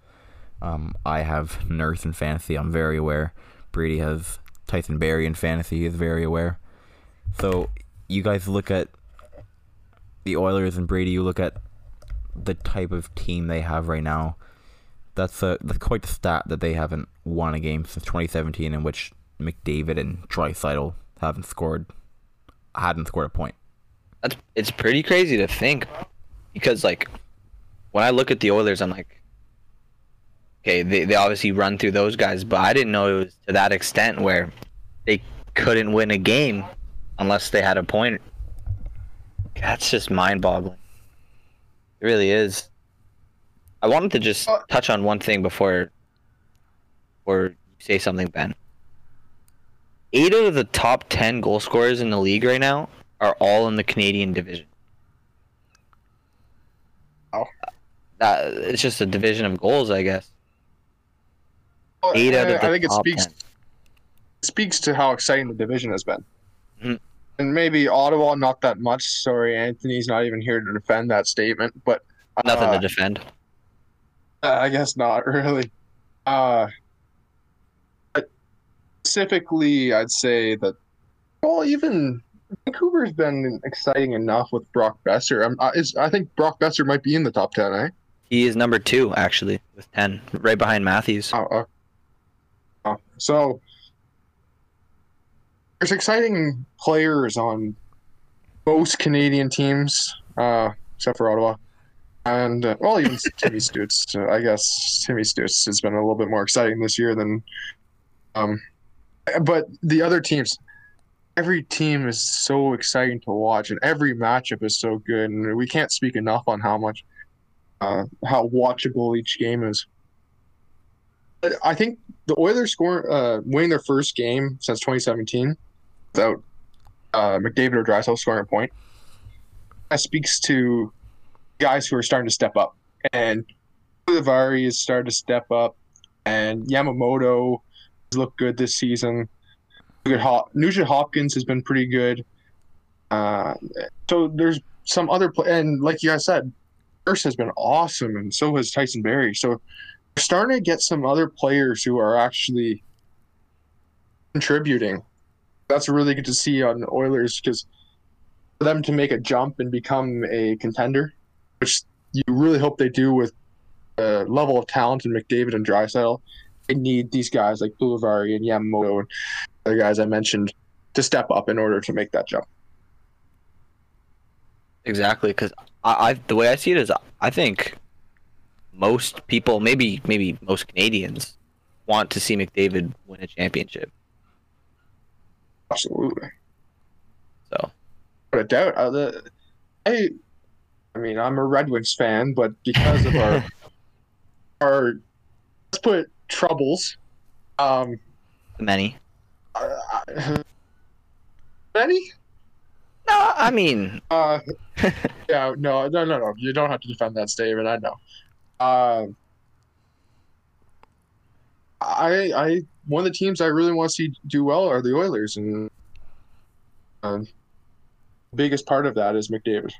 Um, I have Nurse in fantasy. I'm very aware. Brady has Tyson Barrie in fantasy. He is very aware. So you guys look at the Oilers and Brady. You look at the type of team they have right now. That's a that's quite the stat that they haven't won a game since 2017, in which McDavid and Draisaitl haven't scored, hadn't scored a point. That's it's pretty crazy to think, because like, when I look at the Oilers, I'm like, okay, they they obviously run through those guys, but I didn't know it was to that extent where they couldn't win a game unless they had a point. That's just mind-boggling. It really is. I wanted to just touch on one thing before, or say something, Ben. Eight out of the top ten goal scorers in the league right now are all in the Canadian division. Wow. That it's just a division of goals, I guess. Well, Eight out I, of the I think it speaks 10. speaks to how exciting the division has been. Mhm. And maybe Ottawa, not that much. Sorry, Anthony's not even here to defend that statement, but Nothing uh, to defend. I guess not really. Uh, specifically, I'd say that. Well, even Vancouver's been exciting enough with Brock Boeser. I'm, I, is, I think Brock Boeser might be in the top ten. Eh? He is number two actually with ten, right behind Matthews. Oh, oh. Oh, so there's exciting players on most Canadian teams, uh, except for Ottawa, and uh, well, even Timmy Stutz. Uh, I guess Timmy Stutz has been a little bit more exciting this year than, um, but the other teams. Every team is so exciting to watch, and every matchup is so good, and we can't speak enough on how much, uh, how watchable each game is. I think the Oilers score uh, winning their first game since 2017 without uh, McDavid or Draisaitl scoring a point. That speaks to guys who are starting to step up, and Puljujärvi has started to step up, and Yamamoto has looked good this season. Nugent Hopkins has been pretty good. Uh, so there's some other play, and like you guys said, Nurse has been awesome, and so has Tyson Barrie. So we're starting to get some other players who are actually contributing. That's really good to see on Oilers because for them to make a jump and become a contender, which you really hope they do with the level of talent in McDavid and Draisaitl, they need these guys like Puljujärvi and Yamamoto and other guys I mentioned to step up in order to make that jump. Exactly, because I, I the way I see it is, I think most people, maybe maybe most Canadians, want to see McDavid win a championship. Absolutely. So Without a doubt. Uh, the, I, I mean, I'm a Red Wings fan, but because of our, our, let's put troubles, um, many. Uh, Benny? No, I mean, Uh, yeah, no, no, no, no. You don't have to defend that statement. I know. Um, I, I, one of the teams I really want to see do well are the Oilers, and um, biggest part of that is McDavid.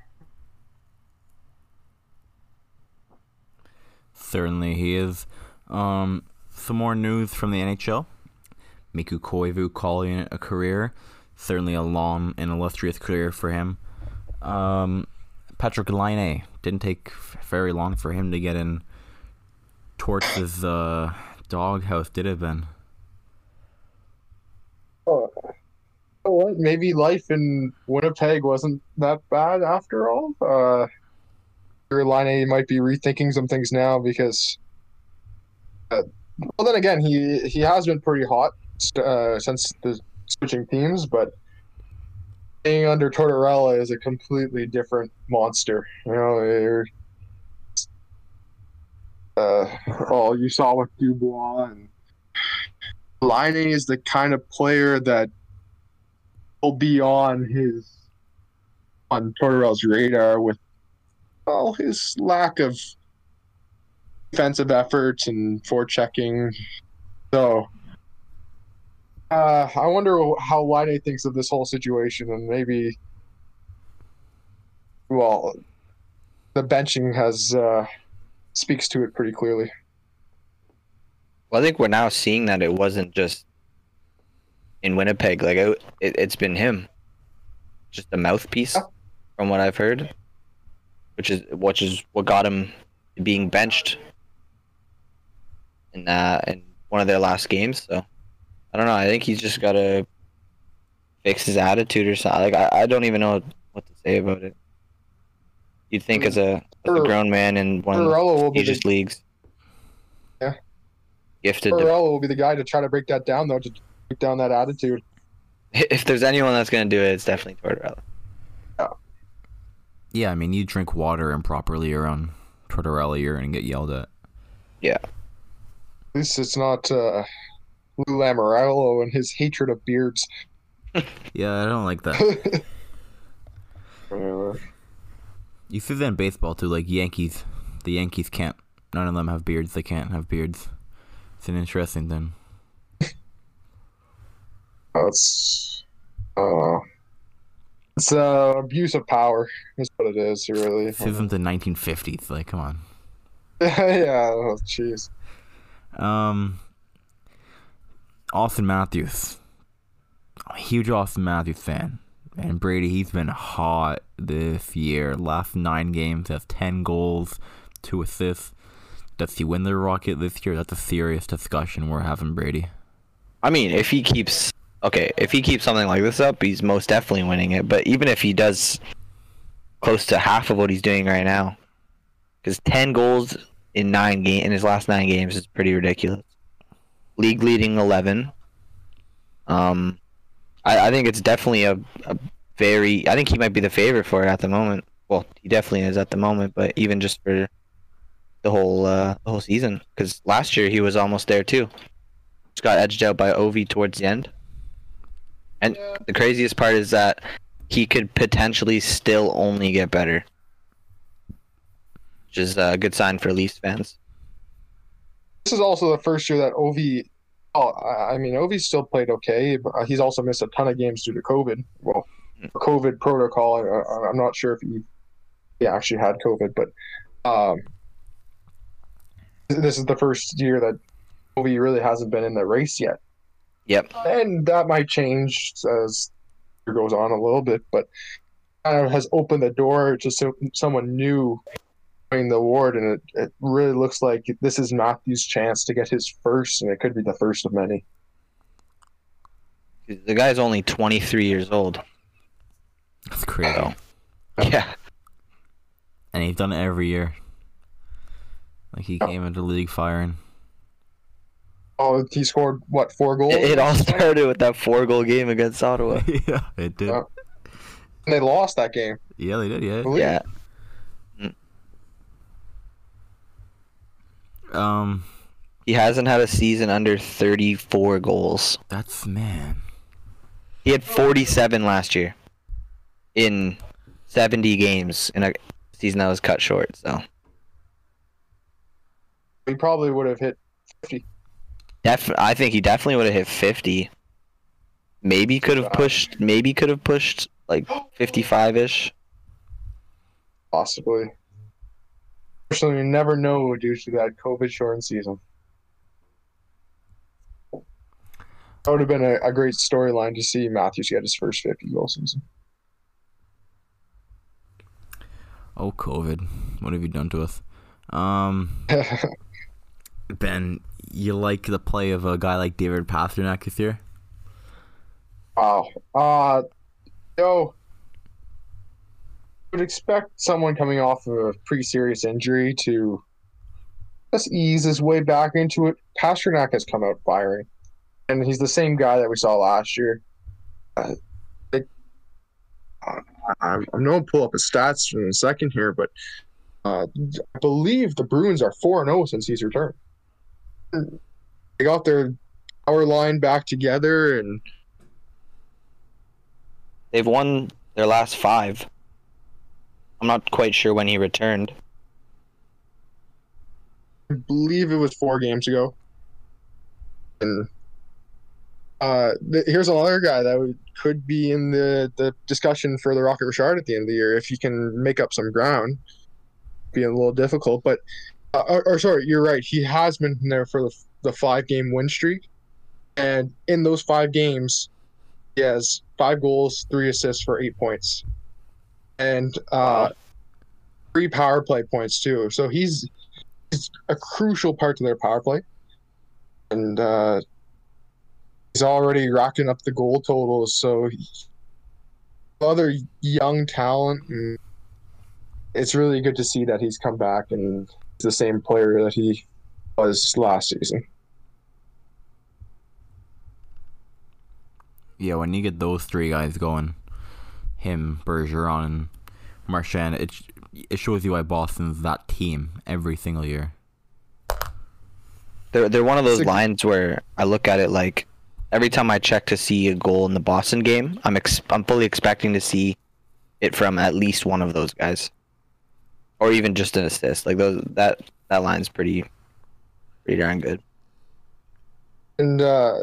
Certainly he is. Um, some more news from the NHL. Mikko Koivu calling it a career. Certainly a long and illustrious career for him. Um, Patrick Laine didn't take very long for him to get in Torch's uh, doghouse, did it, Ben? Oh, what? Maybe life in Winnipeg wasn't that bad after all. Uh, Laine might be rethinking some things now because uh, well, then again, he he has been pretty hot uh, since the switching teams, but being under Tortorella is a completely different monster. You know, uh, oh, you saw with Dubois and Laine is the kind of player that will be on his on Tortorella's radar with all his lack of defensive efforts and forechecking. So uh, I wonder how Laine thinks of this whole situation, and maybe, well, the benching has uh, speaks to it pretty clearly. Well, I think we're now seeing that it wasn't just in Winnipeg. Like it, it, has been him, just a mouthpiece, yeah. from what I've heard, which is which is what got him being benched in uh, in one of their last games. So I don't know. I think he's just got to fix his attitude or something. Like I, I don't even know what to say about it. You'd think as a, as a grown man in one of the prestigious leagues. Yeah. Gifted. Tortorella will be the guy to try to break that down, though, to break down that attitude. If there's anyone that's going to do it, it's definitely Tortorella. Yeah. Yeah, I mean, you drink water improperly around Tortorella, you're going to get yelled at. Yeah. At least it's not uh, Lou Lamoriello and his hatred of beards. yeah, I don't like that. you see that in baseball too, like Yankees. The Yankees can't. None of them have beards. They can't have beards. It's an interesting thing. That's uh, it's uh, abuse of power. Is what it is. Really. This isn't the 1950s. Like, come on. yeah. Oh, jeez. Um. Auston Matthews. I'm a huge Auston Matthews fan. And Brady, he's been hot this year. Last nine games, has 10 goals, two assists. Does he win the Rocket this year? That's a serious discussion we're having, Brady. I mean, if he keeps okay, if he keeps something like this up, he's most definitely winning it. But even if he does close to half of what he's doing right now, because ten goals in nine game in his last nine games is pretty ridiculous. League leading eleven. Um, I, I think it's definitely a, a very. I think he might be the favorite for it at the moment. Well, he definitely is at the moment, but even just for the whole uh, the whole season because last year he was almost there too. Just got edged out by Ovi towards the end. And yeah. the craziest part is that he could potentially still only get better, which is a good sign for Leafs fans. This is also the first year that Ovi. Oh, I mean, Ovi still played okay, but he's also missed a ton of games due to COVID. Well. COVID protocol. I, am not sure if he, he actually had COVID, but um, this is the first year that Ovi really hasn't been in the race yet. Yep. And that might change as it goes on a little bit, but kind of has opened the door to so, someone new the award, and it, it really looks like this is Matthews' chance to get his first, and it could be the first of many. The guy's only 23 years old. That's crazy. So, yeah. And he's done it every year. Like he oh. came into league firing. Oh, he scored what four goals? It, it all started with that four goal game against Ottawa. yeah, it did. Yeah. And they lost that game. Yeah, they did. Yeah. Yeah. Um, he hasn't had a season under 34 goals. That's man. He had 47 last year in 70 games in a season that was cut short. So he probably would have hit 50. Def- I think he definitely would have hit 50. Maybe could have pushed. Maybe could have pushed like 55 ish. Possibly. Personally, you never know due to that COVID shortened season. That would have been a, a great storyline to see Matthews get his first 50 goal season. Oh, COVID. What have you done to us? Um, Ben, you like the play of a guy like David Pastrnak this year? Wow. Uh, yo, would expect someone coming off of a pretty serious injury to let's ease his way back into it. Pastrnak has come out firing, and he's the same guy that we saw last year. Uh, it, I'm, I'm going to pull up his stats in a second here, but uh, I believe the Bruins are 4 0 since he's returned. They got their power line back together, and They've won their last five. I'm not quite sure when he returned. I believe it was four games ago. And uh, here's another guy that would, could be in the, the discussion for the Rocket Richard at the end of the year if he can make up some ground. Be a little difficult, but uh, or, or sorry, you're right. He has been there for the, the five game win streak, and in those five games, he has five goals, three assists for eight points, and uh, three power play points too. So he's he's a crucial part to their power play, and uh, he's already rocking up the goal totals. So he, other young talent, and it's really good to see that he's come back and the same player that he was last season. Yeah, when you get those three guys going, him, Bergeron, and Marchand, it it shows you why Boston's that team every single year. They're they're one of those lines where I look at it like every time I check to see a goal in the Boston game, I'm ex- I'm fully expecting to see it from at least one of those guys, or even just an assist. Like those that that line's pretty pretty darn good. And uh,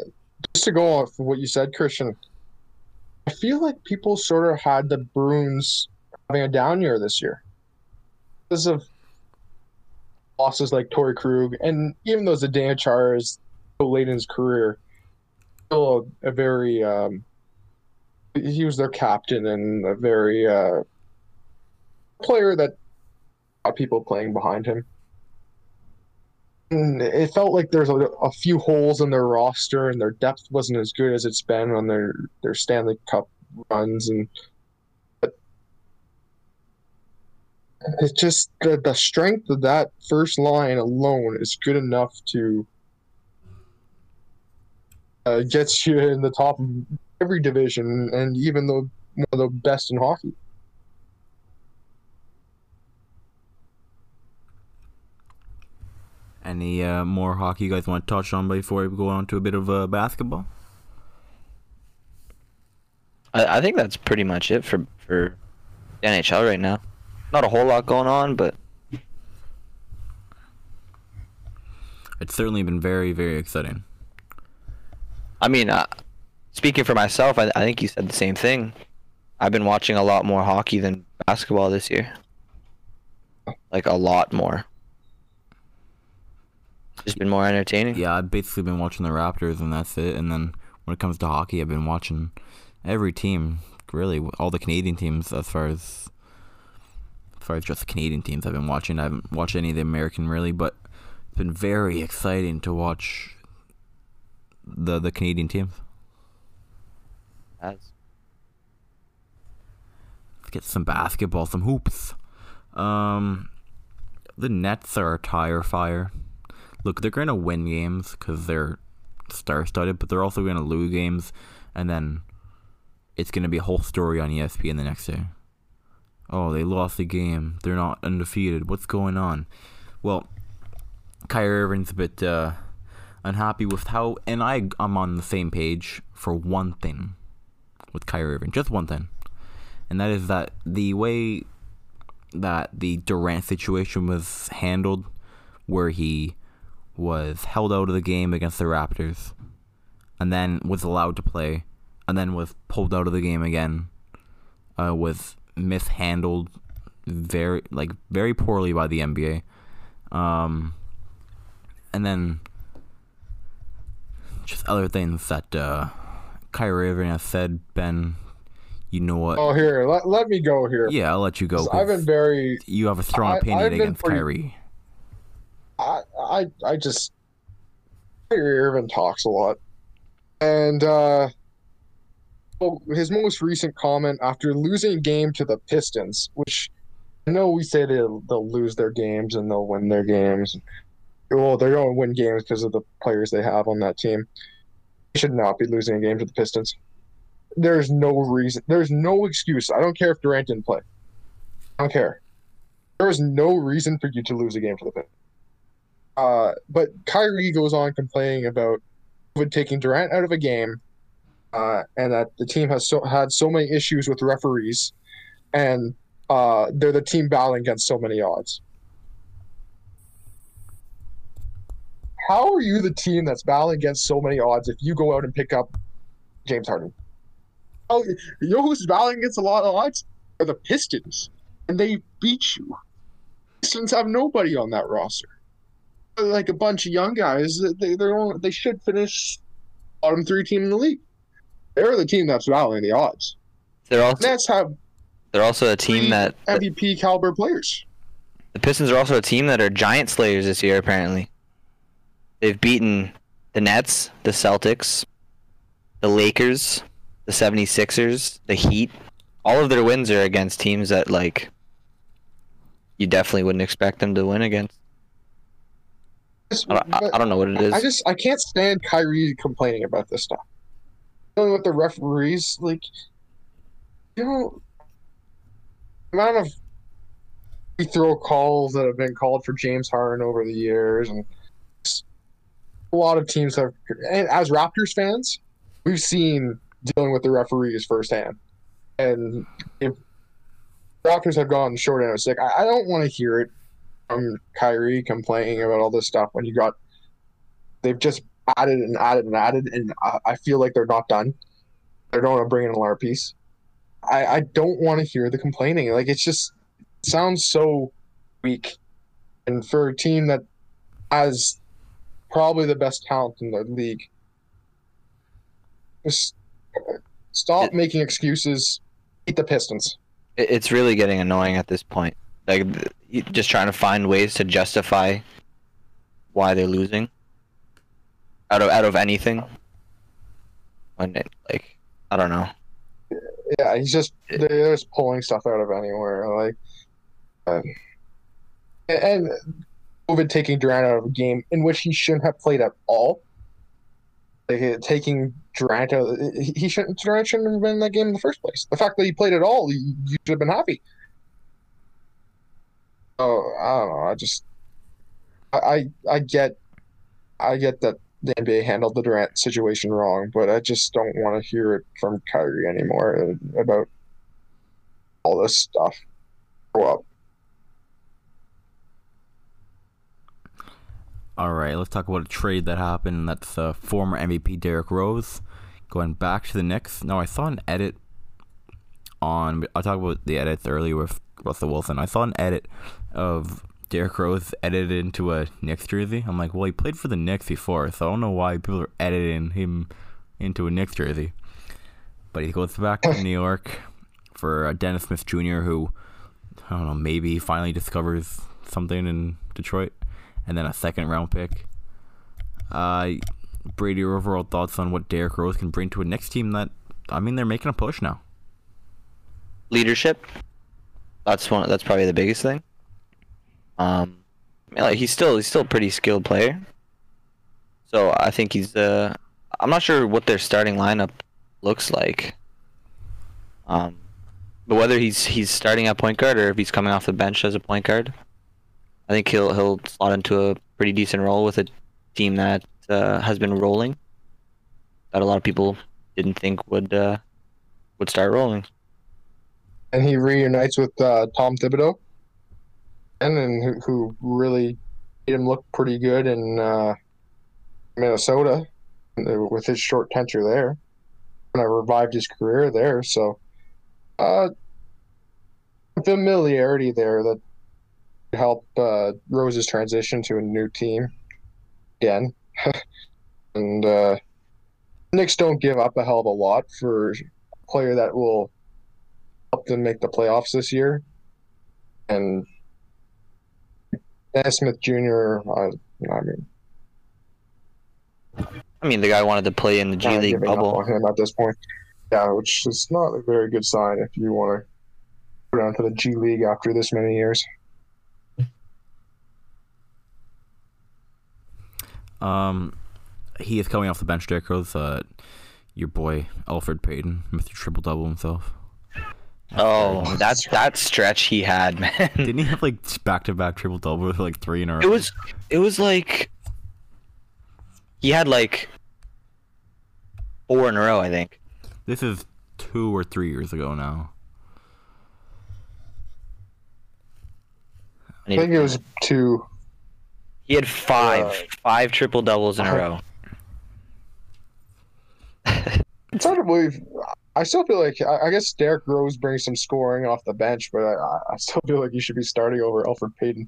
just to go off of what you said, Kristian, I feel like people sort of had the Bruins having a down year this year because of losses like Torrey Krug, and even though Zdeno Chara is so late in his career, still a, a very um, he was their captain and a very uh, player that people playing behind him. It felt like there's a, a few holes in their roster, and their depth wasn't as good as it's been on their their Stanley Cup runs, and it's just the, the strength of that first line alone is good enough to uh, get you in the top of every division, and even though one of the best in hockey. Any uh, more hockey you guys want to touch on before we go on to a bit of uh, basketball? I, I think that's pretty much it for for the NHL right now. Not a whole lot going on, but It's certainly been very, very exciting. I mean, uh, speaking for myself, I, I think you said the same thing. I've been watching a lot more hockey than basketball this year. Like a lot more. It's just been more entertaining. Yeah, I've basically been watching the Raptors, and that's it. And then when it comes to hockey, I've been watching every team, really, all the Canadian teams. As far as as far as just the Canadian teams, I've been watching. I haven't watched any of the American really, but it's been very exciting to watch the the Canadian teams. As- Let's get some basketball, some hoops. Um, the Nets are a tire fire. Look, they're going to win games because they're star-studded, but they're also going to lose games, and then it's going to be a whole story on ESPN the next day. Oh, they lost the game. They're not undefeated. What's going on? Well, Kyrie Irving's a bit uh, unhappy with how, and I, I'm on the same page for one thing with Kyrie Irving, just one thing and that is that the way that the Durant situation was handled, where he was held out of the game against the Raptors, and then was allowed to play, and then was pulled out of the game again, uh, was mishandled very like very poorly by the NBA, um, and then just other things that uh, Kyrie Irving has said. Ben, you know what? Oh, here, let, let me go here. Yeah, I'll let you go. I've been very you have a strong opinion against pretty- Kyrie. I, I, I just Kyrie Irving talks a lot, and uh, well, his most recent comment after losing game to the Pistons, which I know we say they'll they'll lose their games and they'll win their games. well, they're going to win games because of the players they have on that team. They should not be losing a game to the Pistons. There's no reason. There's no excuse. I don't care if Durant didn't play. I don't care. There is no reason for you to lose a game to the Pistons. Uh, but Kyrie goes on complaining about taking Durant out of a game, uh, and that the team has so had so many issues with referees, and uh, they're the team battling against so many odds. How are you the team that's battling against so many odds if you go out and pick up James Harden? Oh, you know who's battling against a lot of odds? Are the Pistons, and they beat you. Pistons have nobody on that roster. Like a bunch of young guys, they they're only, they should finish bottom three team in the league. They're the team that's battling the odds. They're also Nets have they're also a team that MVP caliber players. the Pistons are also a team that are giant slayers this year. Apparently, they've beaten the Nets, the Celtics, the Lakers, the 76ers, the Heat. All of their wins are against teams that like you definitely wouldn't expect them to win against. Just- I don't, I, don't know what it is. I just I can't stand Kyrie complaining about this stuff. Dealing with the referees, like you know, the amount of free throw calls that have been called for James Harden over the years, and a lot of teams have. And as Raptors fans, we've seen dealing with the referees firsthand, and if Raptors have gone short end of stick, I, I don't want to hear it from Kyrie complaining about all this stuff when you got they've just added and added and added, and I, I feel like they're not done. They don't want to bring in a large piece. I, I don't want to hear the complaining. Like it's just it sounds so weak, and for a team that has probably the best talent in the league, just stop It- making excuses. Beat the Pistons. It's really getting annoying at this point. Like just trying to find ways to justify why they're losing out of out of anything. When it, like I don't know. Yeah, he's just they're just pulling stuff out of anywhere. Like, um, and COVID taking Durant out of a game in which he shouldn't have played at all. Like, taking Durant out, he shouldn't. Durant shouldn't have been in that game in the first place. The fact that he played at all, you should have been happy. Oh, I don't know. I just, I, I, get, I get that the NBA handled the Durant situation wrong, but I just don't want to hear it from Kyrie anymore about all this stuff. Up. All right, let's talk about a trade that happened. That's uh, former MVP Derrick Rose going back to the Knicks. Now, I saw an edit on. I talked about the edits earlier with Russell Wilson. I saw an edit of Derrick Rose edited into a Knicks jersey. I'm like, well, he played for the Knicks before, so I don't know why people are editing him into a Knicks jersey. But he goes back to New York for uh, Dennis Smith Jr., who I don't know, maybe he finally discovers something in Detroit, and then a second round pick. Uh, Brady, your overall thoughts on what Derrick Rose can bring to a Knicks team that, I mean, they're making a push now. leadership. That's one. That's probably the biggest thing. Um, I mean, like he's still he's still a pretty skilled player. So I think he's. Uh, I'm not sure what their starting lineup looks like. Um, but whether he's he's starting at point guard or if he's coming off the bench as a point guard, I think he'll he'll slot into a pretty decent role with a team that uh, has been rolling. That a lot of people didn't think would uh, would start rolling. And he reunites with uh, Tom Thibodeau, and then who, who really made him look pretty good in uh, Minnesota uh, with his short tenure there. And I revived his career there. So, uh, familiarity there that helped uh, Rose's transition to a new team again. and uh, Knicks don't give up a hell of a lot for a player that will help them make the playoffs this year. And Dennis Smith Jr. Uh, I mean, I mean, the guy wanted to play in the G League giving up bubble. on him at this point. Yeah, which is not a very good sign if you want to go down to the G League after this many years. Um, he is coming off the bench. Derrick Rose, uh, your boy Elfrid Payton, with Mr. Triple Double himself. Oh, that's that stretch he had, man. Didn't he have like back to back triple double with like three in a row? It was it was like he had like four in a row, I think. This is two or three years ago now. I I think it was two. he had five Uh, five triple doubles in a row. It's hard to believe. I still feel like I, I guess Derrick Rose brings some scoring off the bench, but I, I- I still feel like you should be starting over Elfrid Payton.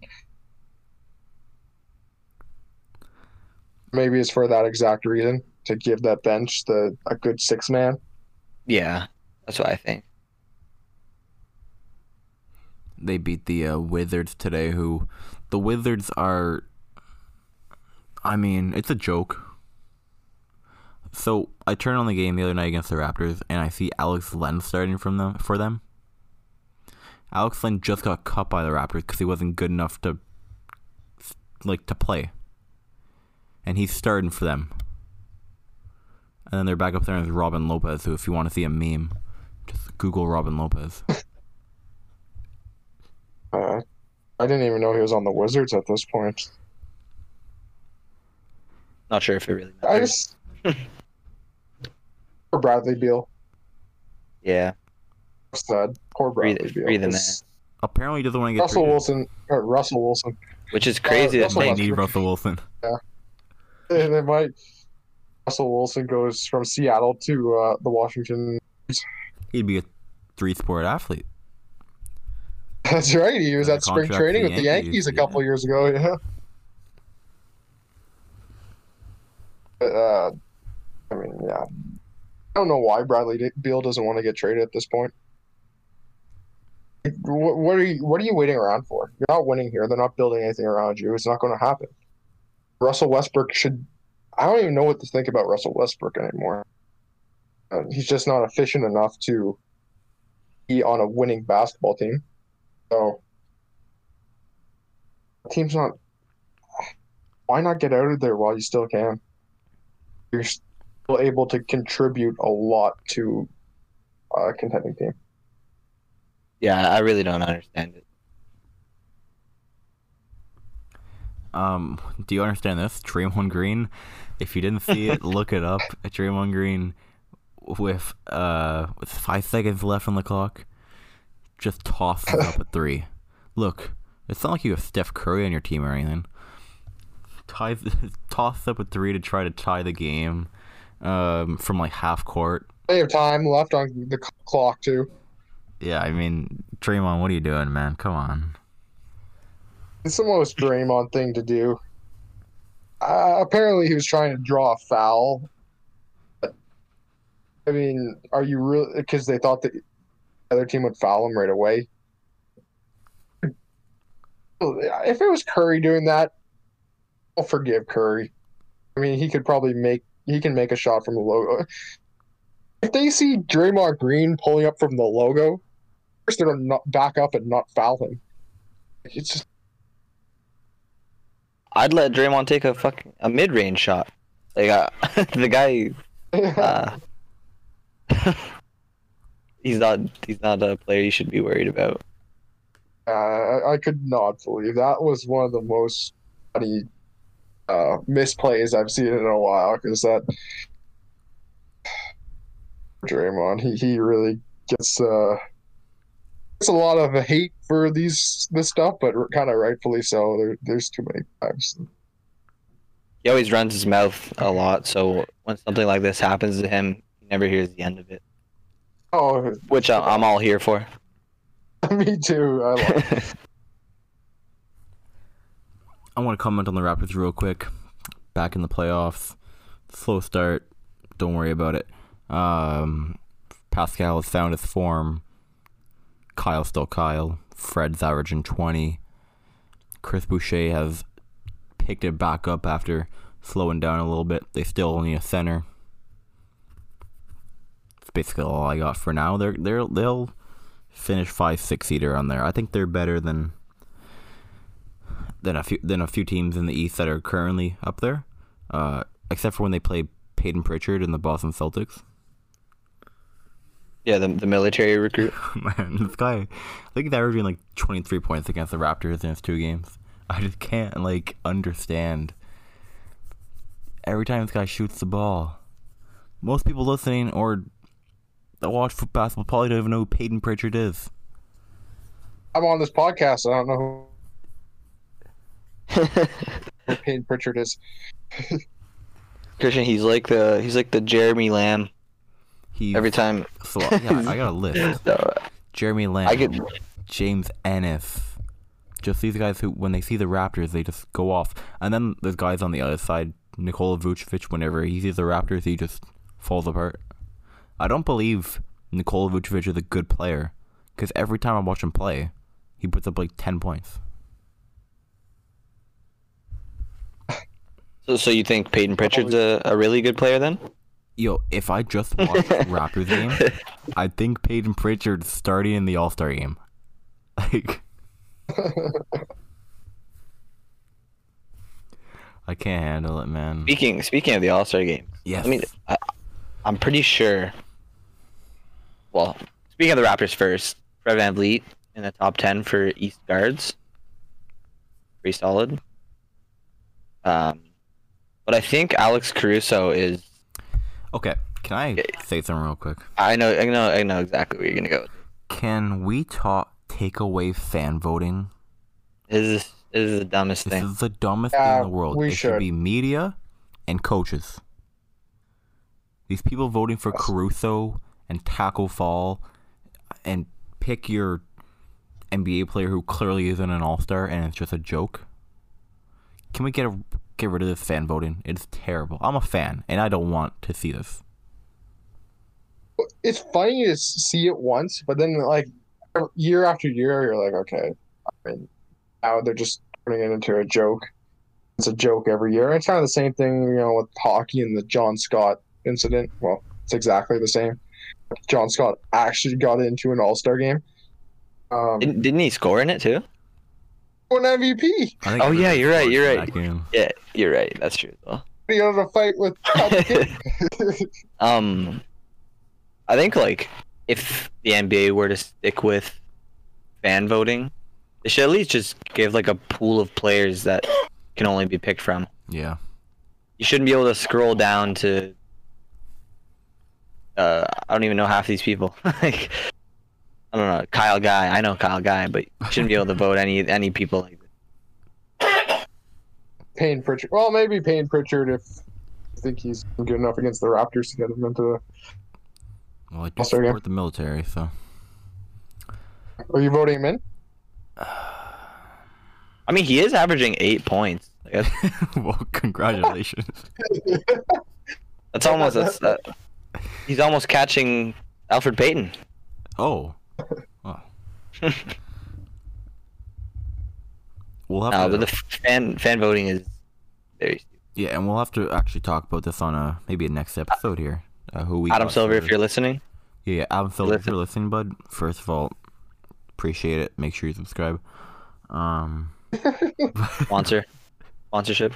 Maybe it's for that exact reason to give that bench the a good six man. Yeah, that's what I think. They beat the uh, Wizards today. Who the Wizards are? I mean, it's a joke. So I turned on the game the other night against the Raptors, and I see Alex Len starting from them for them. Alex Len just got cut by the Raptors because he wasn't good enough to, like, to play. And he's starting for them. And then they're back up there with Robin Lopez, who, if you want to see a meme, just Google Robin Lopez. Uh, I didn't even know he was on the Wizards at this point. Not sure if it really I matters. just poor Bradley Beal. Yeah, Sad. Poor Breathe- Bradley Beal. breathe in It's- Apparently, he doesn't want to get Russell traded. Wilson or Russell Wilson. which is crazy. Uh, that Russell They they, need Russell Wilson. And they might. Russell Wilson goes from Seattle to uh, the Washington. He'd be a three-sport athlete. That's right. He was at spring training for with the the Yankees, Yankees, a couple yeah. years ago. Yeah. But, uh, I mean, yeah. I don't know why Bradley Beal doesn't want to get traded at this point. What, what are you? What are you waiting around for? You're not winning here. They're not building anything around you. It's not going to happen. Russell Westbrook should. I don't even know what to think about Russell Westbrook anymore. Uh, he's just not efficient enough to be on a winning basketball team. So, team's not. Why not get out of there while you still can? You're able to contribute a lot to a contending team. yeah, I really don't understand it. Um, do you understand this? Draymond Green. If you didn't see it, look it up. Draymond Green, with uh, with five seconds left on the clock, just tosses up a three. Look, it's not like you have Steph Curry on your team or anything. Ties, tosses up a three to try to tie the game, um, from like half court. Plenty of time left on the clock too. Yeah, I mean, Draymond, what are you doing, man? Come on. It's the most Draymond thing to do. Uh, apparently, he was trying to draw a foul. I mean, are you really? Because they thought that the other team would foul him right away. If it was Curry doing that, I'll forgive Curry. I mean, he could probably make he can make a shot from the logo. If they see Draymond Green pulling up from the logo, first they're gonna not back up and not foul him. It's just I'd let Draymond take a fucking a mid range shot. Like uh, the guy, uh, he's not he's not a player you should be worried about. Uh, I, I could not believe that was one of the most funny uh, misplays I've seen in a while because that Draymond he, he really gets uh gets a lot of hate for these this stuff, but kind of rightfully so. There, there's too many times. He always runs his mouth a lot, so when something like this happens to him, he never hears the end of it. Oh, Which I- I'm all here for. me too. I love I want to comment on the Raptors real quick. Back in the playoffs, slow start. Don't worry about it. Um, Pascal has found his form. Kyle still Kyle. Fred's averaging 20. Chris Boucher has picked it back up after slowing down a little bit. They still need a center. That's basically all I got for now. They're they're they'll finish five six seater on there. I think they're better than than a few than a few teams in the East that are currently up there. uh, except for when they play Payton Pritchard and the Boston Celtics. Yeah, the, the military recruit. Man, this guy, I think he's averaging like 23 points against the Raptors in his two games. I just can't like understand. Every time this guy shoots the ball, most people listening or that watch for basketball probably don't even know who Payton Pritchard is. I'm on this podcast. I don't know who Payne Pritchard is. Kristian, he's like the he's like the Jeremy Lamb. He Every time, so yeah, I got a list. no, Jeremy Lamb, I could. James Ennis. Just these guys who, when they see the Raptors, they just go off. And then there's guys on the other side. Nikola Vucevic, whenever he sees the Raptors, he just falls apart. I don't believe Nikola Vucevic is a good player. Because every time I watch him play, he puts up like 10 points. So, you think Payton Pritchard's a, a really good player then? Yo, if I just watched Raptors game, I think Payton Pritchard's starting in the All Star game. Like, I can't handle it, man. Speaking speaking of the All Star game, Yes. I mean, I, I'm pretty sure. Well, speaking of the Raptors first, Fred VanVleet in the top ten for East guards. Pretty solid. Um, but I think Alex Caruso is. Okay, can I Yeah. say something real quick? I know, I know, I know exactly where you're gonna go. with Can we talk take away fan voting? This is this is the dumbest This thing. is the dumbest thing in the world. we it should should. be media and coaches. These people voting for Caruso and Tacko Fall and pick your NBA player who clearly isn't an all star and it's just a joke. Can we get a, get rid of this fan voting? It's terrible. I'm a fan and I don't want to see this. it's funny to see it once, but then like year after year, you're like, okay. I mean, now they're just turning it into a joke. It's a joke every year. It's kind of the same thing, you know, with hockey and the John Scott incident. Well, it's exactly the same. John Scott actually got into an All Star game. Um, Didn't, didn't he score in it too? Won MVP. Think Oh, yeah, you're right, you're right. game. Yeah, you're right. That's true though. He had a fight with Um, I think like if the NBA were to stick with fan voting, they should at least just give like a pool of players that can only be picked from. Yeah. You shouldn't be able to scroll down to. Uh, I don't even know half these people. like, I don't know Kyle Guy. I know Kyle Guy, but you shouldn't be able to vote any any people like. Payne Pritchard. Well, maybe Payne Pritchard if I think he's good enough against the Raptors to get him into. Well, I do All-Star game. support the military, so. Are you voting him in? I mean, he is averaging eight points. Like, that's, well, congratulations. that's almost that's, that, uh, he's almost catching Elfrid Payton. Oh. Oh. we'll have No, to, but the fan fan voting is very. yeah, and we'll have to actually talk about this on a maybe a next episode here. Uh, who we Adam Silver, if you're listening, yeah, yeah, Adam Silver, if you're listening, bud. First of all, appreciate it. Make sure you subscribe. Um, sponsor, sponsorship.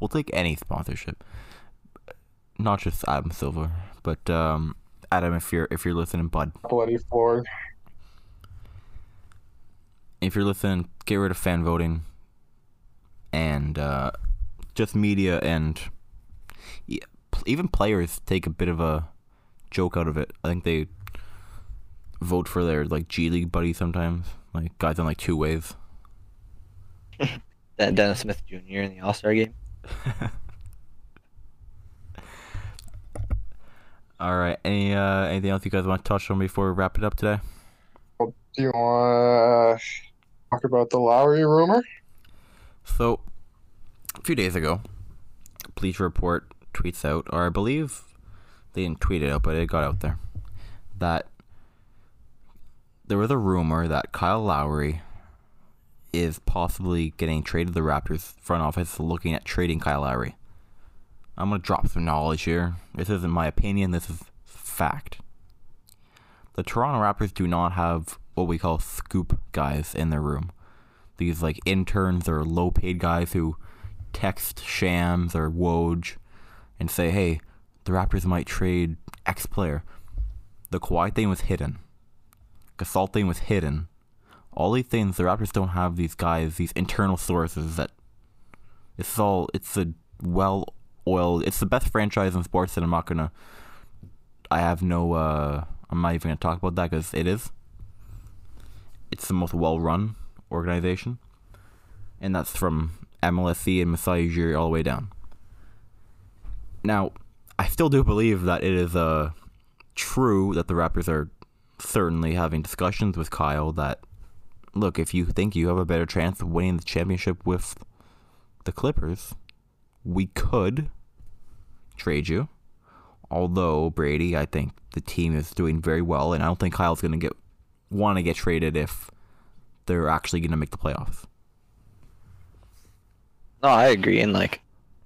we'll take any sponsorship, not just Adam Silver, but um, Adam, if you're if you're listening, bud, Bloody Ford. if you're listening, get rid of fan voting and uh, just media and yeah, even players take a bit of a joke out of it. I think they vote for their like G League buddy sometimes, like guys on like two ways. Den- Dennis Smith Jr. in the All Star game. All right, any uh, anything else you guys want to touch on before we wrap it up today? Do you want to talk about the Lowry rumor? So, a few days ago, Bleacher Report tweets out, or I believe they didn't tweet it out, but it got out there, that there was a rumor that Kyle Lowry is possibly getting traded to the Raptors front office looking at trading Kyle Lowry. I'm going to drop some knowledge here. This isn't my opinion, this is fact. The Toronto Raptors do not have what we call scoop guys in their room these like interns or low paid guys who text Shams or Woj and say, hey, the Raptors might trade X player. The Kawhi thing was hidden. Gasol thing was hidden. All these things, the Raptors don't have these guys, these internal sources that it's all it's a well oiled it's the best franchise in sports and I'm not gonna I have no uh I'm not even gonna talk about that because it is. It's the most well run organization. And that's from MLSE and Masai Ujiri all the way down. Now, I still do believe that it is uh, true that the Raptors are certainly having discussions with Kyle that, look, if you think you have a better chance of winning the championship with the Clippers, we could trade you. Although Brady, I think the team is doing very well, and I don't think Kyle's going to get want to get traded if they're actually going to make the playoffs. No, I agree, and like,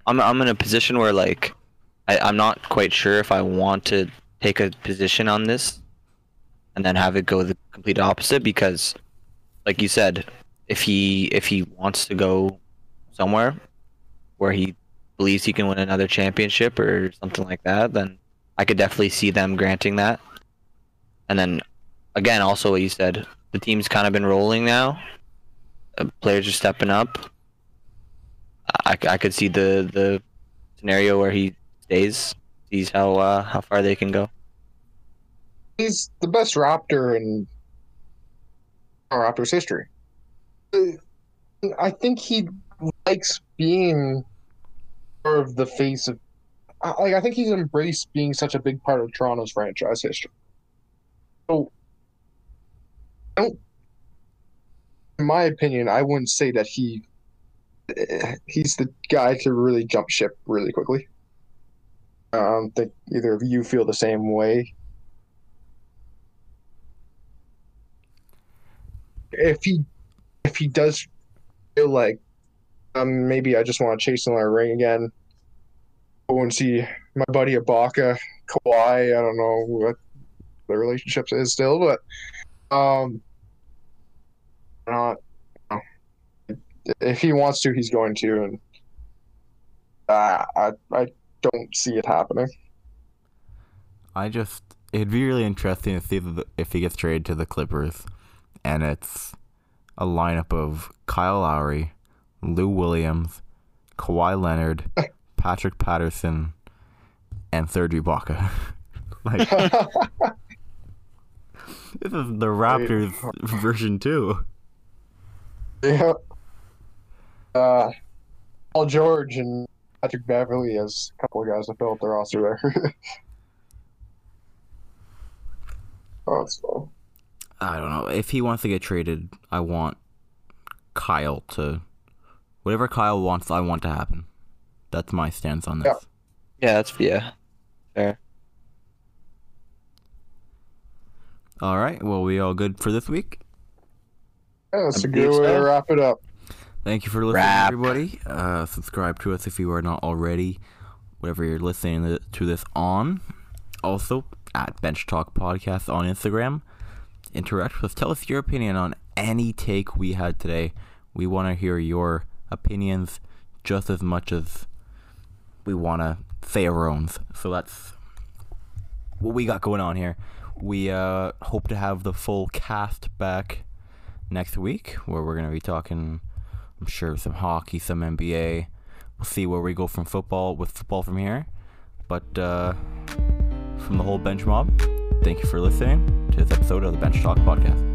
I'm I'm in a position where like, I, I'm not quite sure if I want to take a position on this, and then have it go the complete opposite because, like you said, if he if he wants to go somewhere where he believes he can win another championship or something like that, then I could definitely see them granting that. And then, again, also what you said, the team's kind of been rolling now. Uh, players are stepping up. I, I could see the the scenario where he stays, sees how uh, how far they can go. He's the best Raptor in Raptors history. I think he likes being of the face of like I think he's embraced being such a big part of Toronto's franchise history. So I don't in my opinion, I wouldn't say that he eh, he's the guy to really jump ship really quickly. I don't think either of you feel the same way. If he if he does feel like um maybe I just want to chase another ring again, go and see my buddy Ibaka, Kawhi. I don't know what the relationship is still, but um, not if he wants to, he's going to, and uh, I I don't see it happening. I just it'd be really interesting to see if he gets traded to the Clippers, and it's a lineup of Kyle Lowry, Lou Williams, Kawhi Leonard, Patrick Patterson, and Serge Ibaka. like this is the Raptors version two. Yeah. Uh, Paul George and Patrick Beverley as a couple of guys to fill up the roster there. oh, that's fun. I don't know. If he wants to get traded, I want Kyle to. Whatever Kyle wants, I want to happen. That's my stance on this. Yeah. Yeah, that's yeah, fair. All right. Well, we all good for this week. Yeah, that's I a good believe way to wrap it up. Thank you for listening, Wrap. everybody. Uh, subscribe to us if you are not already, whatever you're listening to this on. Also, at Bench Talk Podcast on Instagram. Interact with us. Tell us your opinion on any take we had today. We want to hear your opinions just as much as we want to say our own. So that's what we got going on here. We uh, hope to have the full cast back next week, where we're going to be talking, I'm sure, some hockey, some NBA. We'll see where we go from football with football from here. But uh, from the whole bench mob, thank you for listening to this episode of the Bench Talk Podcast.